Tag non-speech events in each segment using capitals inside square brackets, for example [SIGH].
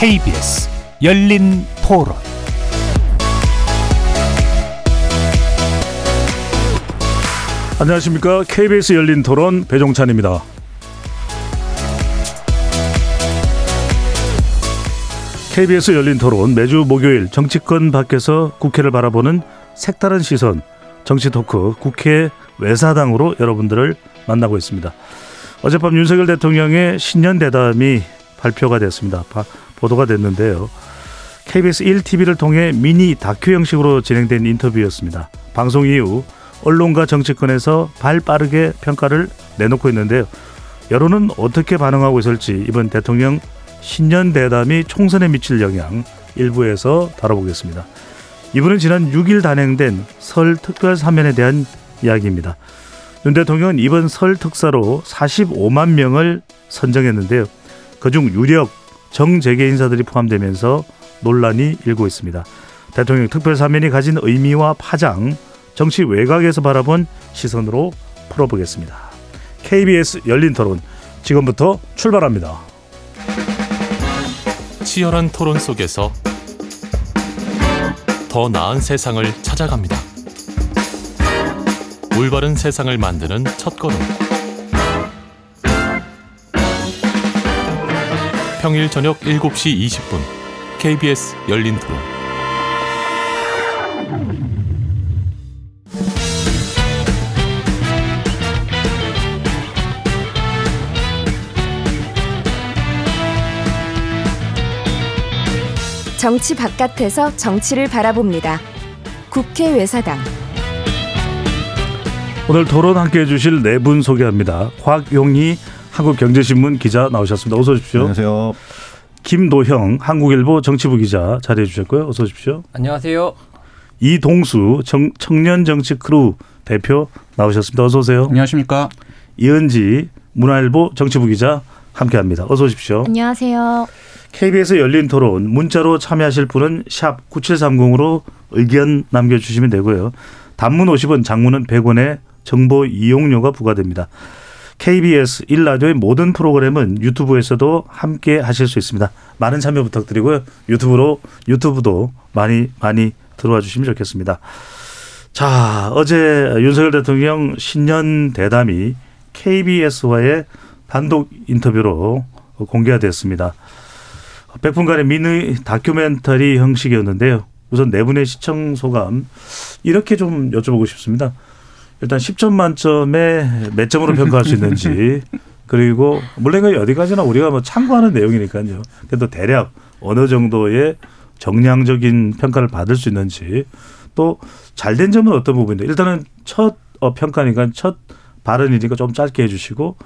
KBS 열린 토론 안녕하십니까 KBS 열린 토론 배종찬입니다. KBS 열린 토론 매주 목요일 정치권 밖에서 국회를 바라보는 색다른 시선 정치 토크 국회 외사당으로 여러분들을 만나고 있습니다. 어젯밤 윤석열 대통령의 신년 대담이 발표가 됐습니다. 바, 보도가 됐는데요. KBS 1TV를 통해 미니 다큐 형식으로 진행된 인터뷰였습니다. 방송 이후 언론과 정치권에서 발 빠르게 평가를 내놓고 있는데요. 여론은 어떻게 반응하고 있을지 이번 대통령 신년 대담이 총선에 미칠 영향 일부에서 다뤄보겠습니다. 이분은 지난 6일 단행된 설 특별 사면에 대한 이야기입니다. 윤 대통령은 이번 설 특사로 45만 명을 선정했는데요. 그중 유력 정재계 인사들이 포함되면서 논란이 일고 있습니다. 대통령 특별 사면이 가진 의미와 파장, 정치 외곽에서 바라본 시선으로 풀어보겠습니다. KBS 열린 토론 지금부터 출발합니다. 치열한 토론 속에서 더 나은 세상을 찾아갑니다. 올바른 세상을 만드는 첫 걸음. 평일 저녁 7시 20분 KBS 열린 토론. 정치 바깥에서 정치를 바라봅니다. 국회 외사당 오늘 토론 함께 해주실 네 분 소개합니다. 곽용희 한국경제신문 기자 나오셨습니다. 어서 오십시오. 안녕하세요. 김도형 한국일보 정치부 기자 자리해 주셨고요. 어서 오십시오. 안녕하세요. 이동수 청, 청년 정치 크루 대표 나오셨습니다. 어서 오세요. 안녕하십니까. 이은지 문화일보 정치부 기자 함께합니다. 어서 오십시오. 안녕하세요. KBS 열린 토론 문자로 참여하실 분은 샵 9730으로 의견 남겨주시면 되고요. 단문 50원, 장문은 100원에 정보 이용료가 부과됩니다. KBS 1라디오의 모든 프로그램은 유튜브에서도 함께 하실 수 있습니다. 많은 참여 부탁드리고요. 유튜브로 유튜브도 많이 많이 들어와 주시면 좋겠습니다. 자, 어제 윤석열 대통령 신년 대담이 KBS와의 단독 인터뷰로 공개가 됐습니다. 100분간의 미니 다큐멘터리 형식이었는데요. 우선 네 분의 시청 소감 이렇게 좀 여쭤보고 싶습니다. 일단 10점 만점에 몇 점으로 평가할 수 있는지. 그리고 물론 어디까지나 우리가 뭐 참고하는 내용이니까요. 그래도 대략 어느 정도의 정량적인 평가를 받을 수 있는지. 또 잘된 점은 어떤 부분인데 일단은 첫 어, 평가니까 첫 발언이니까 좀 짧게 해주시고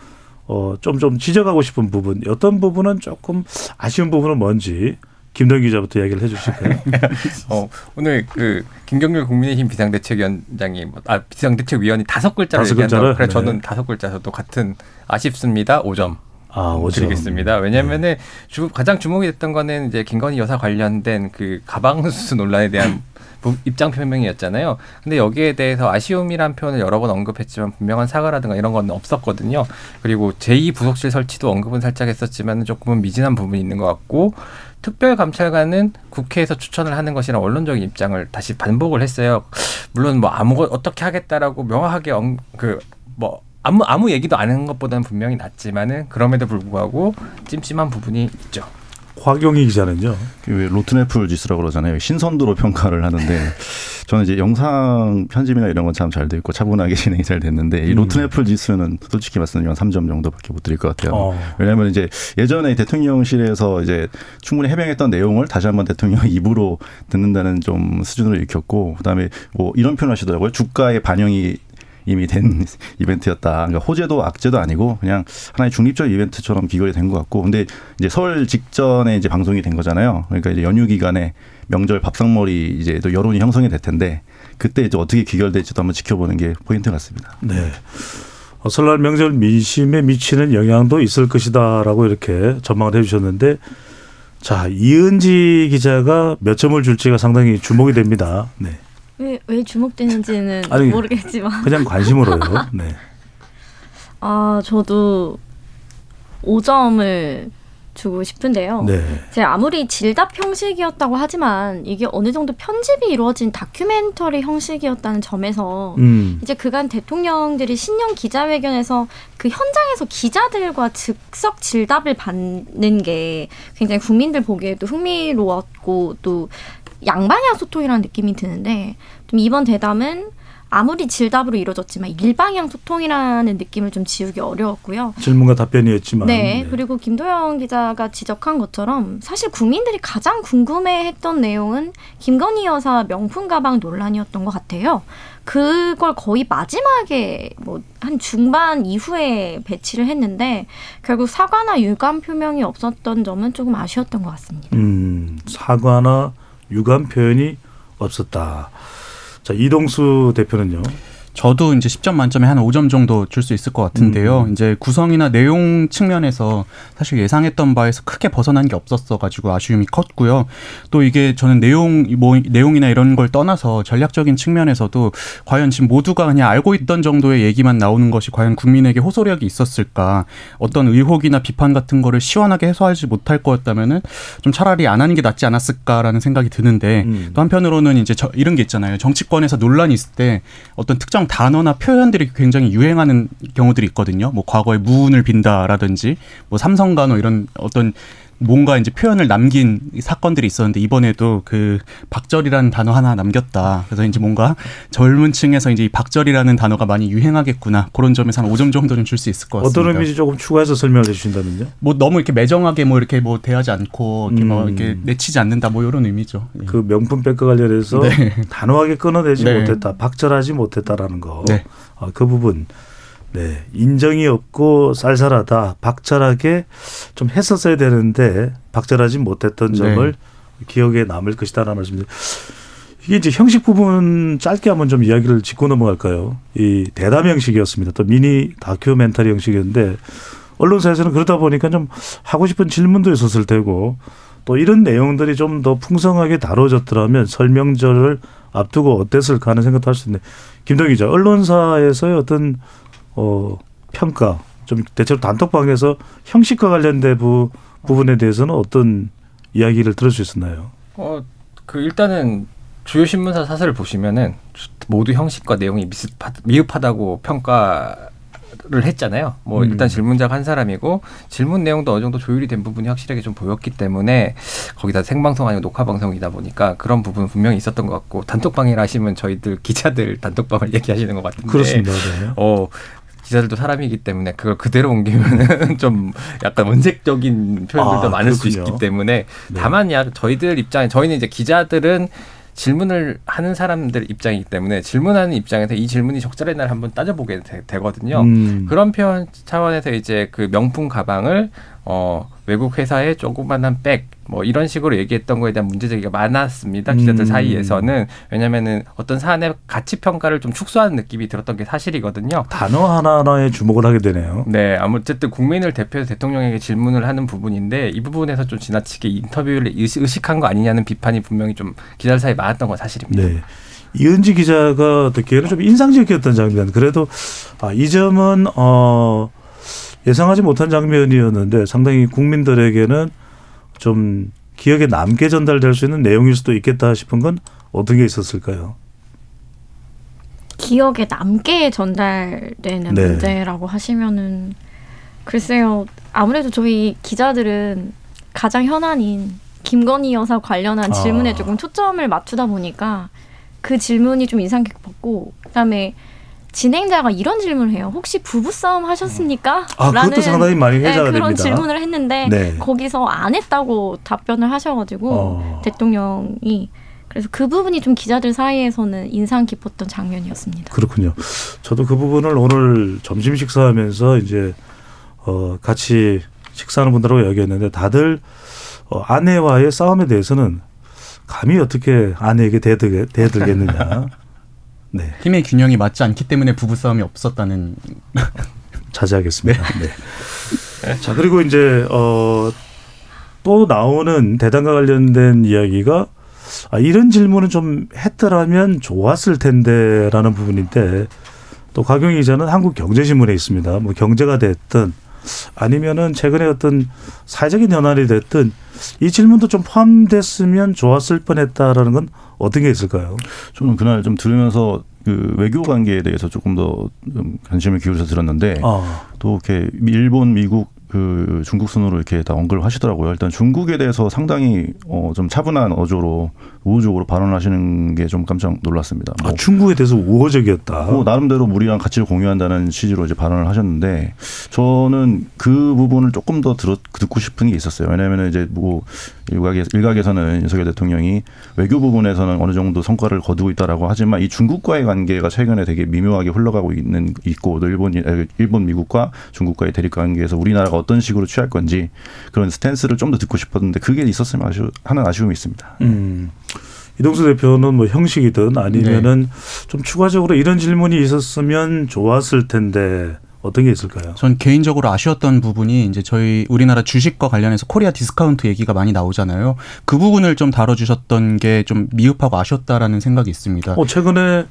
어, 좀, 좀 지적하고 싶은 부분, 어떤 부분은 조금 아쉬운 부분은 뭔지 김동 기자부터 이야기를 해 주실까요? [LAUGHS] 어, 오늘 그 김경률 국민의힘 비상대책위원장이 뭐, 아 비상대책위원이 다섯 글자를 다섯 얘기한다고? 그래 네. 저는 다섯 글자 저도 같은 아쉽습니다. 5점. 아, 오점. 드리겠습니다. 왜냐면은 주, 가장 주목이 됐던 거는 이제 김건희 여사 관련된 그 가방 수수 논란에 대한 [LAUGHS] 부- 입장 표명이었잖아요. 근데 여기에 대해서 아쉬움이란 표현을 여러 번 언급했지만 분명한 사과라든가 이런 건 없었거든요. 그리고 제2 부속실 설치도 언급은 살짝 했었지만 조금은 미진한 부분이 있는 것 같고 특별감찰관은 국회에서 추천을 하는 것이란 원론적인 입장을 다시 반복을 했어요. 물론 뭐 아무것 어떻게 하겠다라고 명확하게 그뭐 아무 아무 얘기도 안 한 것보다는 분명히 낫지만은 그럼에도 불구하고 찜찜한 부분이 있죠. 곽용희 기자는요. 왜 로트네플 지수라고 그러잖아요. 신선도로 평가를 하는데 [LAUGHS] 저는 이제 영상 편집이나 이런 건 참 잘 돼 있고 차분하게 [LAUGHS] 진행이 잘 됐는데 이 음. 로트네플 지수는 솔직히 말씀드리면 3점 정도밖에 못 드릴 것 같아요. 어. 왜냐하면 이제 예전에 대통령실에서 이제 충분히 해명했던 내용을 다시 한번 대통령 [LAUGHS] 입으로 듣는다는 좀 수준으로 읽혔고 그다음에 뭐 이런 표현 하시더라고요. 주가의 반영이 이미 된 [LAUGHS] 이벤트였다. 그러니까 호재도 악재도 아니고 그냥 하나의 중립적 이벤트처럼 귀결이 된 것 같고, 근데 이제 설 직전에 이제 방송이 된 거잖아요. 그러니까 이제 연휴 기간에 명절 밥상머리 이제 또 여론이 형성이 될 텐데 그때 이제 어떻게 귀결될지도 한번 지켜보는 게 포인트 같습니다. 네. 어, 설날 명절 민심에 미치는 영향도 있을 것이다라고 이렇게 전망을 해주셨는데 자 이은지 기자가 몇 점을 줄지가 상당히 주목이 됩니다. 네. 왜, 왜 주목되는지는 [LAUGHS] 아니, 모르겠지만 그냥 관심으로요. 네. [LAUGHS] 아 저도 5점을 주고 싶은데요. 네. 제 아무리 질답 형식이었다고 하지만 이게 어느 정도 편집이 이루어진 다큐멘터리 형식이었다는 점에서 음. 이제 그간 대통령들이 신년 기자회견에서 그 현장에서 기자들과 즉석 질답을 받는 게 굉장히 국민들 보기에도 흥미로웠고 또 양방향 소통이라는 느낌이 드는데 좀 이번 대담은 아무리 질답으로 이루어졌지만 일방향 소통이라는 느낌을 좀 지우기 어려웠고요. 질문과 답변이었지만. 네, 그리고 김도영 기자가 지적한 것처럼 사실 국민들이 가장 궁금해했던 내용은 김건희 여사 명품 가방 논란이었던 것 같아요. 그걸 거의 마지막에 뭐 한 중반 이후에 배치를 했는데 결국 사과나 유감 표명이 없었던 점은 조금 아쉬웠던 것 같습니다. 음, 사과나 유감 표현이 없었다. 자, 이동수 대표는요. 저도 이제 10점 만점에 한 5점 정도 줄 수 있을 것 같은데요. 음. 이제 구성이나 내용 측면에서 사실 예상했던 바에서 크게 벗어난 게 없었어 가지고 아쉬움이 컸고요. 또 이게 저는 내용 뭐 내용이나 이런 걸 떠나서 전략적인 측면에서도 과연 지금 모두가 그냥 알고 있던 정도의 얘기만 나오는 것이 과연 국민에게 호소력이 있었을까? 어떤 의혹이나 비판 같은 거를 시원하게 해소하지 못할 거였다면은 좀 차라리 안 하는 게 낫지 않았을까라는 생각이 드는데 음. 또 한편으로는 이제 저 이런 게 있잖아요. 정치권에서 논란이 있을 때 어떤 특정 단어나 표현들이 굉장히 유행하는 경우들이 있거든요. 뭐 과거에 무운을 빈다라든지 뭐 삼성간호 이런 어떤 뭔가 이제 표현을 남긴 사건들이 있었는데 이번에도 그 박절이라는 단어 하나 남겼다. 그래서 이제 뭔가 젊은 층에서 이제 이 박절이라는 단어가 많이 유행하겠구나. 그런 점에서 한 5점 정도는 줄수 있을 것 같습니다. 어떤 의미인지 조금 추가해서 설명을 해주신다면요. 뭐 너무 이렇게 매정하게 뭐 이렇게 뭐 대하지 않고 이렇게 뭐 음. 이렇게 내치지 않는다 뭐 이런 의미죠. 예. 그 명품 백과 관련해서 네. 단호하게 끊어내지 네. 못했다, 박절하지 못했다라는 거. 네. 아, 그 부분. 네. 인정이 없고 쌀쌀하다, 박절하게 좀 했었어야 되는데 박절하지 못했던 네. 점을 기억에 남을 것이다라는 말씀입니다. 이게 이제 형식 부분 짧게 한번 좀 이야기를 짚고 넘어갈까요? 이 대담 형식이었습니다. 또 미니 다큐멘터리 형식이었는데 언론사에서는 그러다 보니까 좀 하고 싶은 질문도 있었을 테고 또 이런 내용들이 좀 더 풍성하게 다뤄졌더라면 설명절을 앞두고 어땠을까 하는 생각도 할 수 있는데 김동 기자 언론사에서의 어떤 어 평가 좀 대체로 단톡방에서 형식과 관련된 부, 부분에 대해서는 어떤 이야기를 들을 수 있었나요? 어, 그 일단은 주요 신문사 사설을 보시면은 모두 형식과 내용이 미흡하, 미흡하다고 평가 를 했잖아요. 뭐 음. 일단 질문자가 한 사람이고 질문 내용도 어느 정도 조율이 된 부분이 확실하게 좀 보였기 때문에 거기다 생방송 아니고 녹화 방송이다 보니까 그런 부분 은 분명히 있었던 것 같고 단톡방이라 하시면 저희들 기자들 단톡방을 [LAUGHS] 얘기하시는 것 같은데 그렇습니다. 네. 어 기자들도 사람이기 때문에 그걸 그대로 옮기면은 [LAUGHS] 좀 약간 원색적인 표현들도 아, 많을 수 그렇군요. 있기 때문에 네. 다만 야 저희들 입장에 저희는 이제 기자들은 질문을 하는 사람들 입장이기 때문에 질문하는 입장에서 이 질문이 적절한 날 한번 따져보게 되, 거든요 음. 그런 표현 차원에서 이제 그 명품 가방을 어 외국 회사의 조그만한 백 뭐 이런 식으로 얘기했던 거에 대한 문제 제기가 많았습니다 기자들 음. 사이에서는 왜냐면은 어떤 사안의 가치 평가를 좀 축소하는 느낌이 들었던 게 사실이거든요. 단어 하나하나에 주목을 하게 되네요. 네, 아무쨌든 국민을 대표해서 대통령에게 질문을 하는 부분인데 이 부분에서 좀 지나치게 인터뷰를 의식- 의식한 거 아니냐는 비판이 분명히 좀 기자들 사이에 많았던 건 사실입니다. 네. 이은지 기자가 듣기에는 좀 인상적이었던 장면. 그래도 아, 이 점은 어, 예상하지 못한 장면이었는데 상당히 국민들에게는 좀 기억에 남게 전달될 수 있는 내용일 수도 있겠다 싶은 건 어떤 게 있었을까요? 기억에 남게 전달되는 네. 문제라고 하시면은 글쎄요 아무래도 저희 기자들은 가장 현안인 김건희 여사 관련한 아. 질문에 조금 초점을 맞추다 보니까 그 질문이 좀 인상 깊었고 그다음에 진행자가 이런 질문을 해요. 혹시 부부싸움 하셨습니까? 아, 그것도 라는, 상당히 많이 회자가 네, 그런 됩니다. 질문을 했는데 네. 거기서 안 했다고 답변을 하셔가지고 어. 대통령이 그래서 그 부분이 좀 기자들 사이에서는 인상 깊었던 장면이었습니다. 그렇군요. 저도 그 부분을 오늘 점심 식사하면서 이제 어 같이 식사하는 분들하고 이야기했는데 다들 어 아내와의 싸움에 대해서는 감히 어떻게 아내에게 대들, 대들겠느냐. [LAUGHS] 네. 힘의 균형이 맞지 않기 때문에 부부싸움이 없었다는 [LAUGHS] 자제하겠습니다. 네. 자 그리고 이제 어, 또 나오는 대단과 관련된 이야기가 아, 이런 질문은 좀 했더라면 좋았을 텐데라는 부분인데 또 가경희 기자는 한국 경제신문에 있습니다. 뭐 경제가 됐든 아니면은 최근에 어떤 사회적인 현안이 됐든 이 질문도 좀 포함됐으면 좋았을 뻔했다라는 건 어떤 게 있을까요? 저는 그날 좀 들으면서 그 외교 관계에 대해서 조금 더 좀 관심을 기울여서 들었는데 아, 또 이렇게 일본, 미국, 그 중국 순으로 이렇게 다 언급을 하시더라고요. 일단 중국에 대해서 상당히 어 좀 차분한 어조로 우호적으로 발언하시는 게 좀 깜짝 놀랐습니다. 아, 중국에 대해서 우호적이었다. 뭐 나름대로 우리랑 가치를 공유한다는 취지로 이제 발언을 하셨는데 저는 그 부분을 조금 더 들었, 듣고 싶은 게 있었어요. 왜냐하면 이제 뭐 일각에, 일각에서는 윤석열 대통령이 외교 부분에서는 어느 정도 성과를 거두고 있다라고 하지만 이 중국과의 관계가 최근에 되게 미묘하게 흘러가고 있는 있고 또 일본 일본 미국과 중국과의 대립 관계에서 우리나라가 어떤 식으로 취할 건지 그런 스탠스를 좀 더 듣고 싶었는데 그게 있었으면 아쉬 하는 아쉬움이 있습니다. 음. 이동수 대표는 뭐 형식이든 아니면은 좀 추가적으로 이런 질문이 있었으면 좋았을 텐데 어떤 게 있을까요? 전 개인적으로 아쉬웠던 부분이 이제 저희 우리나라 주식과 관련해서 Korea discount 얘기가 많이 나오잖아요. 그 부분을 좀 다뤄주셨던 게 좀 미흡하고 아쉬웠다라는 생각이 있습니다. 어, 최근에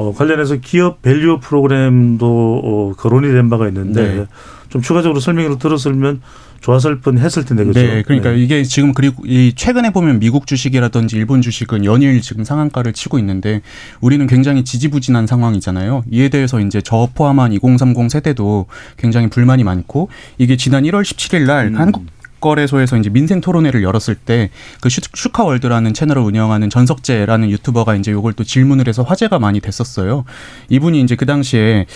어, 관련해서 기업 value 프로그램도 어, 거론이 된 바가 있는데 네. 좀 추가적으로 설명을 들었으면 좋았을 뻔 했을 텐데 그렇죠. 네, 그러니까 이게 지금 그리고 이 최근에 보면 미국 주식이라든지 일본 주식은 연일 지금 상한가를 치고 있는데 우리는 굉장히 지지부진한 상황이잖아요. 이에 대해서 이제 저 포함한 2030 세대도 굉장히 불만이 많고 이게 지난 1월 17일 날 음. 한국 거래소에서 이제 민생 토론회를 열었을 때 그 슈카월드라는 채널을 운영하는 전석재라는 유튜버가 이제 요걸 또 질문을 해서 화제가 많이 됐었어요. 이분이 이제 그 당시에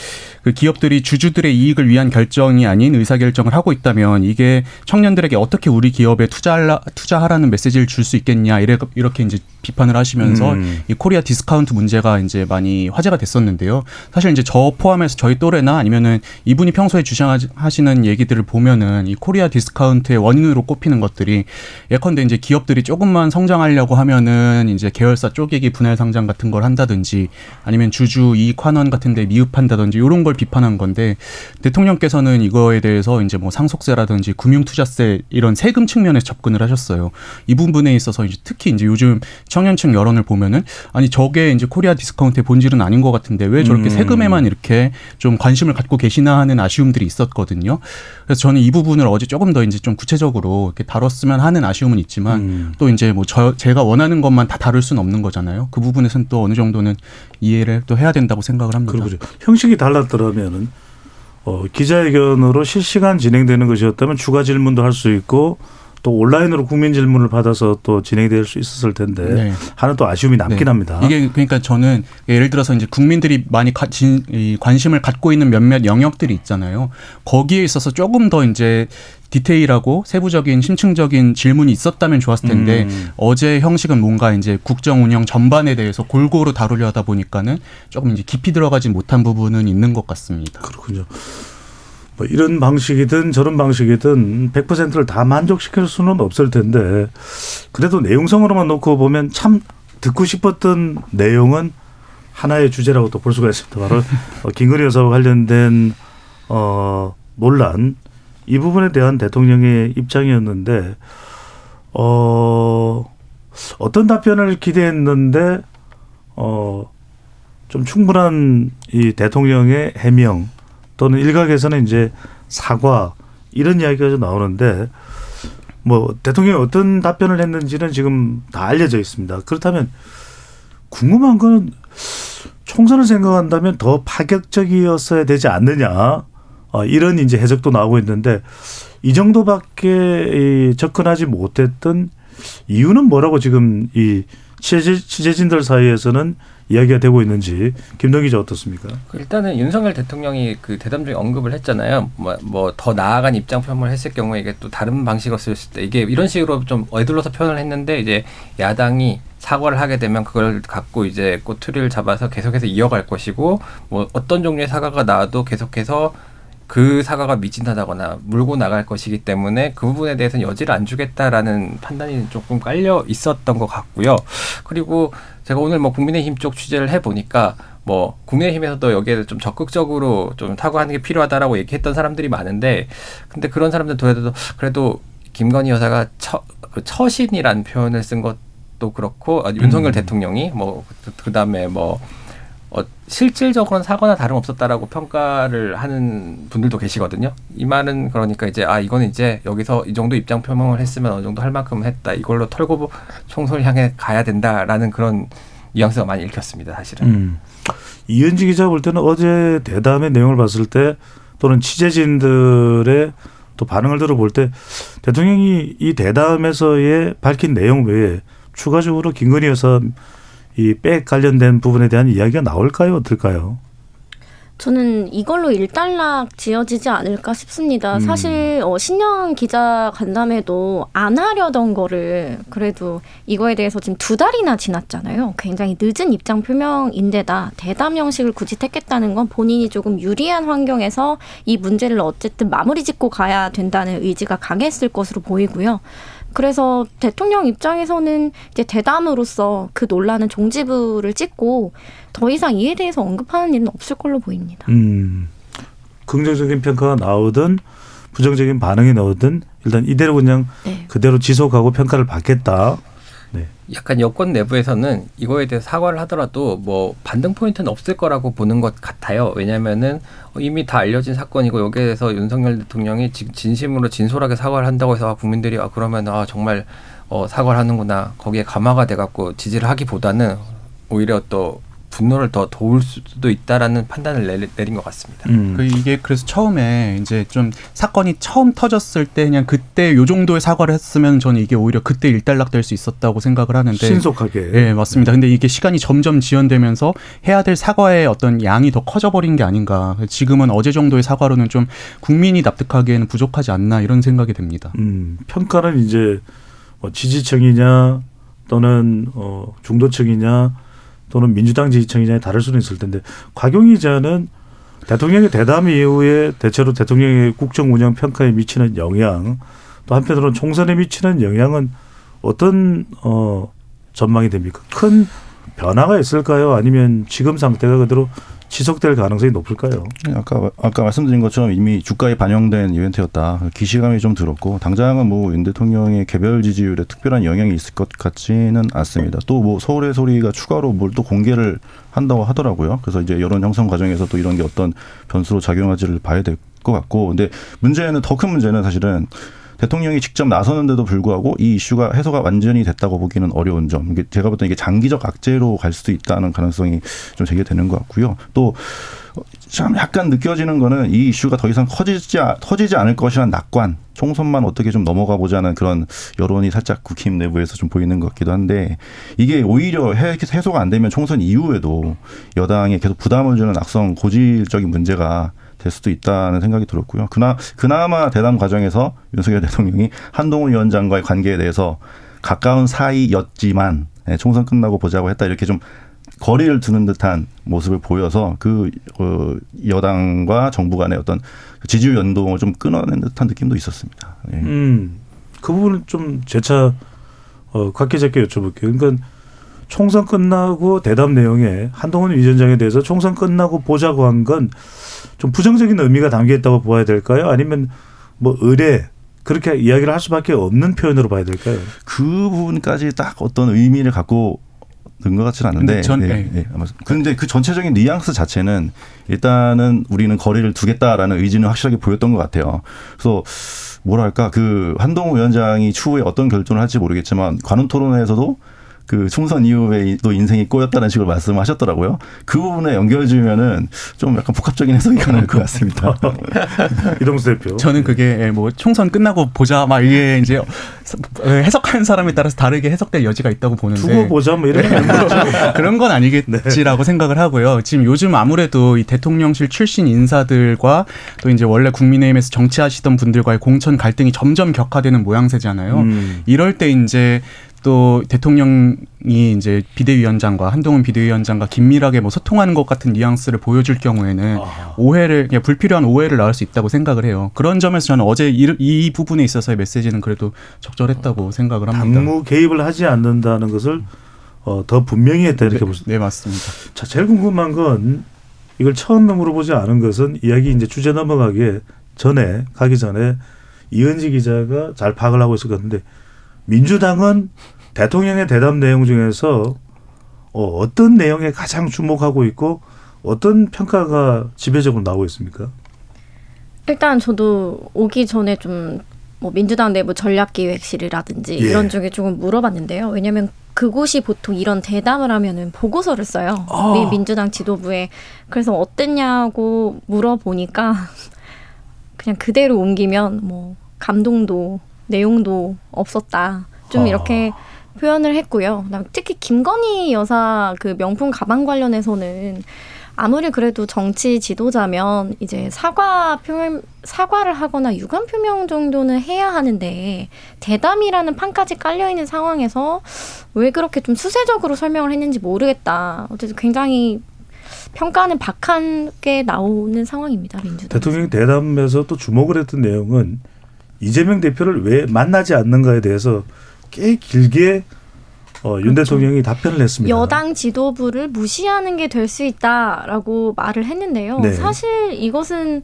그 기업들이 주주들의 이익을 위한 결정이 아닌 의사 결정을 하고 있다면 이게 청년들에게 어떻게 우리 기업에 투자하라 투자하라는 메시지를 줄 수 있겠냐 이렇게 이제 비판을 하시면서 음. 이 Korea discount 문제가 이제 많이 화제가 됐었는데요. 사실 이제 저 포함해서 저희 또래나 아니면은 이분이 평소에 주장하시는 얘기들을 보면은 이 Korea discount의 원인으로 꼽히는 것들이 예컨대 이제 기업들이 조금만 성장하려고 하면은 이제 계열사 쪼개기 분할 상장 같은 걸 한다든지 아니면 주주 이익 환원 같은 데 미흡한다든지 이런 걸 비판한 건데 대통령께서는 이거에 대해서 이제 뭐 상속세라든지 금융 투자세 이런 세금 측면에서 접근을 하셨어요. 이 부분에 있어서 이제 특히 이제 요즘 청년층 여론을 보면은 아니 저게 이제 Korea discount의 본질은 아닌 것 같은데 왜 저렇게 음. 세금에만 이렇게 좀 관심을 갖고 계시나 하는 아쉬움들이 있었거든요. 그래서 저는 이 부분을 어제 조금 더 이제 좀 구체적으로 이렇게 다뤘으면 하는 아쉬움은 있지만 음. 또 이제 뭐 저 제가 원하는 것만 다 다룰 수는 없는 거잖아요. 그 부분에서는 또 어느 정도는 이해를 또 해야 된다고 생각을 합니다. 그렇죠. 형식이 달랐더라면은 어, 기자회견으로 실시간 진행되는 것이었다면 추가 질문도 할 수 있고 또 온라인으로 국민 질문을 받아서 또 진행될 수 있었을 텐데 네. 하는 또 아쉬움이 남긴 네. 합니다. 이게 그러니까 저는 예를 들어서 이제 국민들이 많이 가, 진, 이 관심을 갖고 있는 몇몇 영역들이 있잖아요. 거기에 있어서 조금 더 이제 디테일하고 세부적인 심층적인 질문이 있었다면 좋았을 텐데 음. 어제 형식은 뭔가 이제 국정 운영 전반에 대해서 골고루 다루려 하다 보니까는 조금 이제 깊이 들어가지 못한 부분은 있는 것 같습니다. 그렇군요. 뭐 이런 방식이든 저런 방식이든 100%를 다 만족시킬 수는 없을 텐데 그래도 내용성으로만 놓고 보면 참 듣고 싶었던 내용은 하나의 주제라고 또 볼 수가 있습니다. 바로 어, [LAUGHS] 김건희 여사와 관련된 어, 논란 이 부분에 대한 대통령의 입장이었는데 어, 어떤 답변을 기대했는데 어, 좀 충분한 이 대통령의 해명 또는 일각에서는 이제 사과 이런 이야기가 좀 나오는데 뭐 대통령이 어떤 답변을 했는지는 지금 다 알려져 있습니다. 그렇다면 궁금한 거는 총선을 생각한다면 더 파격적이었어야 되지 않느냐 어, 이런 이제 해석도 나오고 있는데 이 정도밖에 이 접근하지 못했던 이유는 뭐라고 지금 이 취재, 취재 진들 사이에서는 이야기가 되고 있는지 김동 기자 어떻습니까? 그 일단은 윤석열 대통령이 그 대담 중에 언급을 했잖아요. 뭐더 나아간 입장 표명을 했을 경우에 이게 또 다른 방식이었을 때 이게 이런 식으로 좀 어들러서 표현을 했는데 이제 야당이 사과를 하게 되면 그걸 갖고 이제 꼬투리를 잡아서 계속해서 이어갈 것이고 뭐 어떤 종류의 사과가 나와도 계속해서 그 사과가 미진하다거나 물고 나갈 것이기 때문에 그 부분에 대해서는 여지를 안 주겠다라는 판단이 조금 깔려 있었던 것 같고요. 그리고 제가 오늘 뭐 국민의힘 쪽 취재를 해 보니까 뭐 국민의힘에서도 여기에 좀 적극적으로 좀 타구하는 게 필요하다라고 얘기했던 사람들이 많은데 근데 그런 사람들 도에도 그래도 김건희 여사가 처, 그 처신이란 표현을 쓴 것도 그렇고 아, 윤석열 음. 대통령이 뭐 그 다음에 뭐 어, 실질적으로는 사거나 다름없었다라고 평가를 하는 분들도 계시거든요. 이 말은 그러니까 이제 아 이거는 이제 여기서 이 정도 입장 표명을 했으면 어느 정도 할 만큼 했다. 이걸로 털고 총선을 향해 가야 된다라는 그런 뉘앙스가 많이 읽혔습니다. 사실은. 음. 이은지 기자 볼 때는 어제 대담의 내용을 봤을 때 또는 취재진들의 또 반응을 들어볼 때 대통령이 이 대담에서의 밝힌 내용 외에 추가적으로 김건희 여사 이 백 관련된 부분에 대한 이야기가 나올까요? 어떨까요? 저는 이걸로 일단락 지어지지 않을까 싶습니다. 음. 사실 어, 신년 기자 간담회도 안 하려던 거를 그래도 이거에 대해서 지금 두 달이나 지났잖아요. 굉장히 늦은 입장 표명인데다 대담 형식을 굳이 택했다는 건 본인이 조금 유리한 환경에서 이 문제를 어쨌든 마무리 짓고 가야 된다는 의지가 강했을 것으로 보이고요. 그래서 대통령 입장에서는 이제 대담으로서 그 논란은 종지부를 찍고 더 이상 이에 대해서 언급하는 일은 없을 걸로 보입니다. 음. 긍정적인 평가가 나오든 부정적인 반응이 나오든 일단 이대로 그냥 네. 그대로 지속하고 평가를 받겠다. 약간 여권 내부에서는 이거에 대해서 사과를 하더라도 뭐 반등 포인트는 없을 거라고 보는 것 같아요. 왜냐면은 이미 다 알려진 사건이고 여기에 대해서 윤석열 대통령이 지- 진심으로 진솔하게 사과를 한다고 해서 아, 국민들이 아 그러면 아 정말 어, 사과를 하는구나 거기에 감화가 돼갖고 지지를 하기보다는 오히려 또 분노를 더 도울 수도 있다라는 판단을 내, 내린 것 같습니다. 음. 그 이게 그래서 처음에 이제 좀 사건이 처음 터졌을 때 그냥 그때 요 정도의 사과를 했으면 저는 이게 오히려 그때 일단락될 수 있었다고 생각을 하는데 신속하게. 예, 맞습니다. 근데 이게 시간이 점점 지연되면서 해야 될 사과의 어떤 양이 더 커져버린 게 아닌가. 지금은 어제 정도의 사과로는 좀 국민이 납득하기에는 부족하지 않나 이런 생각이 듭니다. 음, 평가는 이제 뭐 지지층이냐 또는 어, 중도층이냐 또는 민주당 지지층이냐에 다를 수는 있을 텐데 곽용희 기자는 대통령의 대담 이후에 대체로 대통령의 국정 운영 평가에 미치는 영향 또 한편으로는 총선에 미치는 영향은 어떤 어, 전망이 됩니까? 큰 변화가 있을까요? 아니면 지금 상태가 그대로 지속될 가능성이 높을까요? 아까 아까 말씀드린 것처럼 이미 주가에 반영된 이벤트였다. 기시감이 좀 들었고 당장은 뭐 윤 대통령의 개별 지지율에 특별한 영향이 있을 것 같지는 않습니다. 또 뭐 서울의 소리가 추가로 뭘 또 공개를 한다고 하더라고요. 그래서 이제 여론 형성 과정에서 또 이런 게 어떤 변수로 작용할지를 봐야 될 것 같고, 근데 문제는 더 큰 문제는 사실은 대통령이 직접 나서는데도 불구하고 이 이슈가 해소가 완전히 됐다고 보기는 어려운 점. 이게 제가 볼 때 이게 장기적 악재로 갈 수도 있다는 가능성이 좀 제기되는 것 같고요. 또 참 약간 느껴지는 거는 이 이슈가 더 이상 커지지 아- 터지지 않을 것이란 낙관, 총선만 어떻게 좀 넘어가 보자는 그런 여론이 살짝 국힘 내부에서 좀 보이는 것 같기도 한데 이게 오히려 해- 해소가 안 되면 총선 이후에도 여당에 계속 부담을 주는 악성 고질적인 문제가 될 수도 있다는 생각이 들었고요. 그나 그나마 대담 과정에서 윤석열 대통령이 한동훈 위원장과의 관계에 대해서 가까운 사이였지만 예, 총선 끝나고 보자고 했다 이렇게 좀 거리를 두는 듯한 모습을 보여서 그 어, 여당과 정부 간의 어떤 지지율 연동을 좀 끊어낸 듯한 느낌도 있었습니다. 예. 음, 그 부분은 좀 재차 어, 곽 기자께 여쭤볼게요. 그러니까 총선 끝나고 대담 내용에 한동훈 위원장에 대해서 총선 끝나고 보자고 한 건 좀 부정적인 의미가 담겨 있다고 보아야 될까요? 아니면 뭐 의뢰 그렇게 이야기를 할 수밖에 없는 표현으로 봐야 될까요? 그 부분까지 딱 어떤 의미를 갖고 는것 같지는 않은데. 근데 전- 예, 예. 예, 아마- 근데 그 전체적인 뉘앙스 자체는 일단은 우리는 거리를 두겠다라는 의지는 확실하게 보였던 것 같아요. 그래서 뭐랄까 그 한동훈 위원장이 추후에 어떤 결정을 할지 모르겠지만 관훈 토론회에서도 그 총선 이후에 또 인생이 꼬였다는 식으로 말씀하셨더라고요. 그 부분에 연결지으면은 좀 약간 복합적인 해석이 가능할 것 같습니다. [LAUGHS] 이동수 대표. 저는 그게 예, 뭐 총선 끝나고 보자 막 이게 이제 해석하는 사람에 따라서 다르게 해석될 여지가 있다고 보는데 두고 보자 뭐 이런 거 [LAUGHS] 그런 건 아니겠지라고 생각을 하고요. 지금 요즘 아무래도 이 대통령실 출신 인사들과 또 이제 원래 국민의힘에서 정치하시던 분들과의 공천 갈등이 점점 격화되는 모양새잖아요. 음. 이럴 때 이제 또 대통령이 이제 비대위원장과 한동훈 비대위원장과 긴밀하게 뭐 소통하는 것 같은 뉘앙스를 보여줄 경우에는 아. 오해를 그냥 불필요한 오해를 낳을 수 있다고 생각을 해요. 그런 점에서 저는 어제 이, 이 부분에 있어서의 메시지는 그래도 적절했다고 생각을 합니다. 당무 개입을 하지 않는다는 것을 어, 더 분명히 했다 이렇게 볼 수. 네 맞습니다. 자, 제일 궁금한 건 이걸 처음 물어보지 않은 것은 이야기 이제 주제 넘어가기 전에 가기 전에 이은지 기자가 잘 파악을 하고 있을 것 같은데 민주당은 대통령의 대담 내용 중에서 어, 어떤 내용에 가장 주목하고 있고 어떤 평가가 지배적으로 나오고 있습니까? 일단 저도 오기 전에 좀 뭐 민주당 내부 전략기획실이라든지 예. 이런 쪽에 조금 물어봤는데요. 왜냐하면 그곳이 보통 이런 대담을 하면은 보고서를 써요. 아. 미 민주당 지도부에 그래서 어땠냐고 물어보니까 [LAUGHS] 그냥 그대로 옮기면 뭐 감동도 내용도 없었다. 좀 아. 이렇게 표현을 했고요. 특히 김건희 여사 그 명품 가방 관련해서는 아무리 그래도 정치 지도자면 이제 사과 표명 사과를 하거나 유감 표명 정도는 해야 하는데 대담이라는 판까지 깔려 있는 상황에서 왜 그렇게 좀 수세적으로 설명을 했는지 모르겠다. 어쨌든 굉장히 평가는 박하게 나오는 상황입니다. 민주당. 대통령이 대담에서 또 주목을 했던 내용은 이재명 대표를 왜 만나지 않는가에 대해서 꽤 길게 어, 윤 그렇죠. 대통령이 답변을 했습니다. 여당 지도부를 무시하는 게 될 수 있다라고 말을 했는데요. 네. 사실 이것은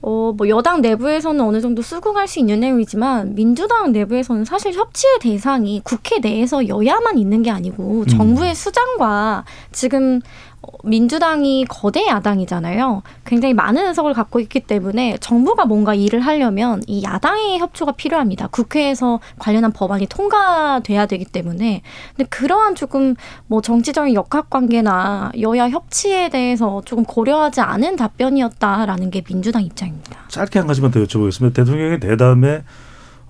어, 뭐 여당 내부에서는 어느 정도 수긍할 수 있는 내용이지만 민주당 내부에서는 사실 협치의 대상이 국회 내에서 여야만 있는 게 아니고 정부의 수장과 지금 어, 민주당이 거대 야당이잖아요. 굉장히 많은 의석을 갖고 있기 때문에 정부가 뭔가 일을 하려면 이 야당의 협조가 필요합니다. 국회에서 관련한 법안이 통과돼야 되기 때문에 근데 그러한 조금 뭐 정치적인 역학 관계나 여야 협치에 대해서 조금 고려하지 않은 답변이었다라는 게 민주당 입장입니다. 짧게 한 가지만 더 여쭤보겠습니다. 대통령의 대담에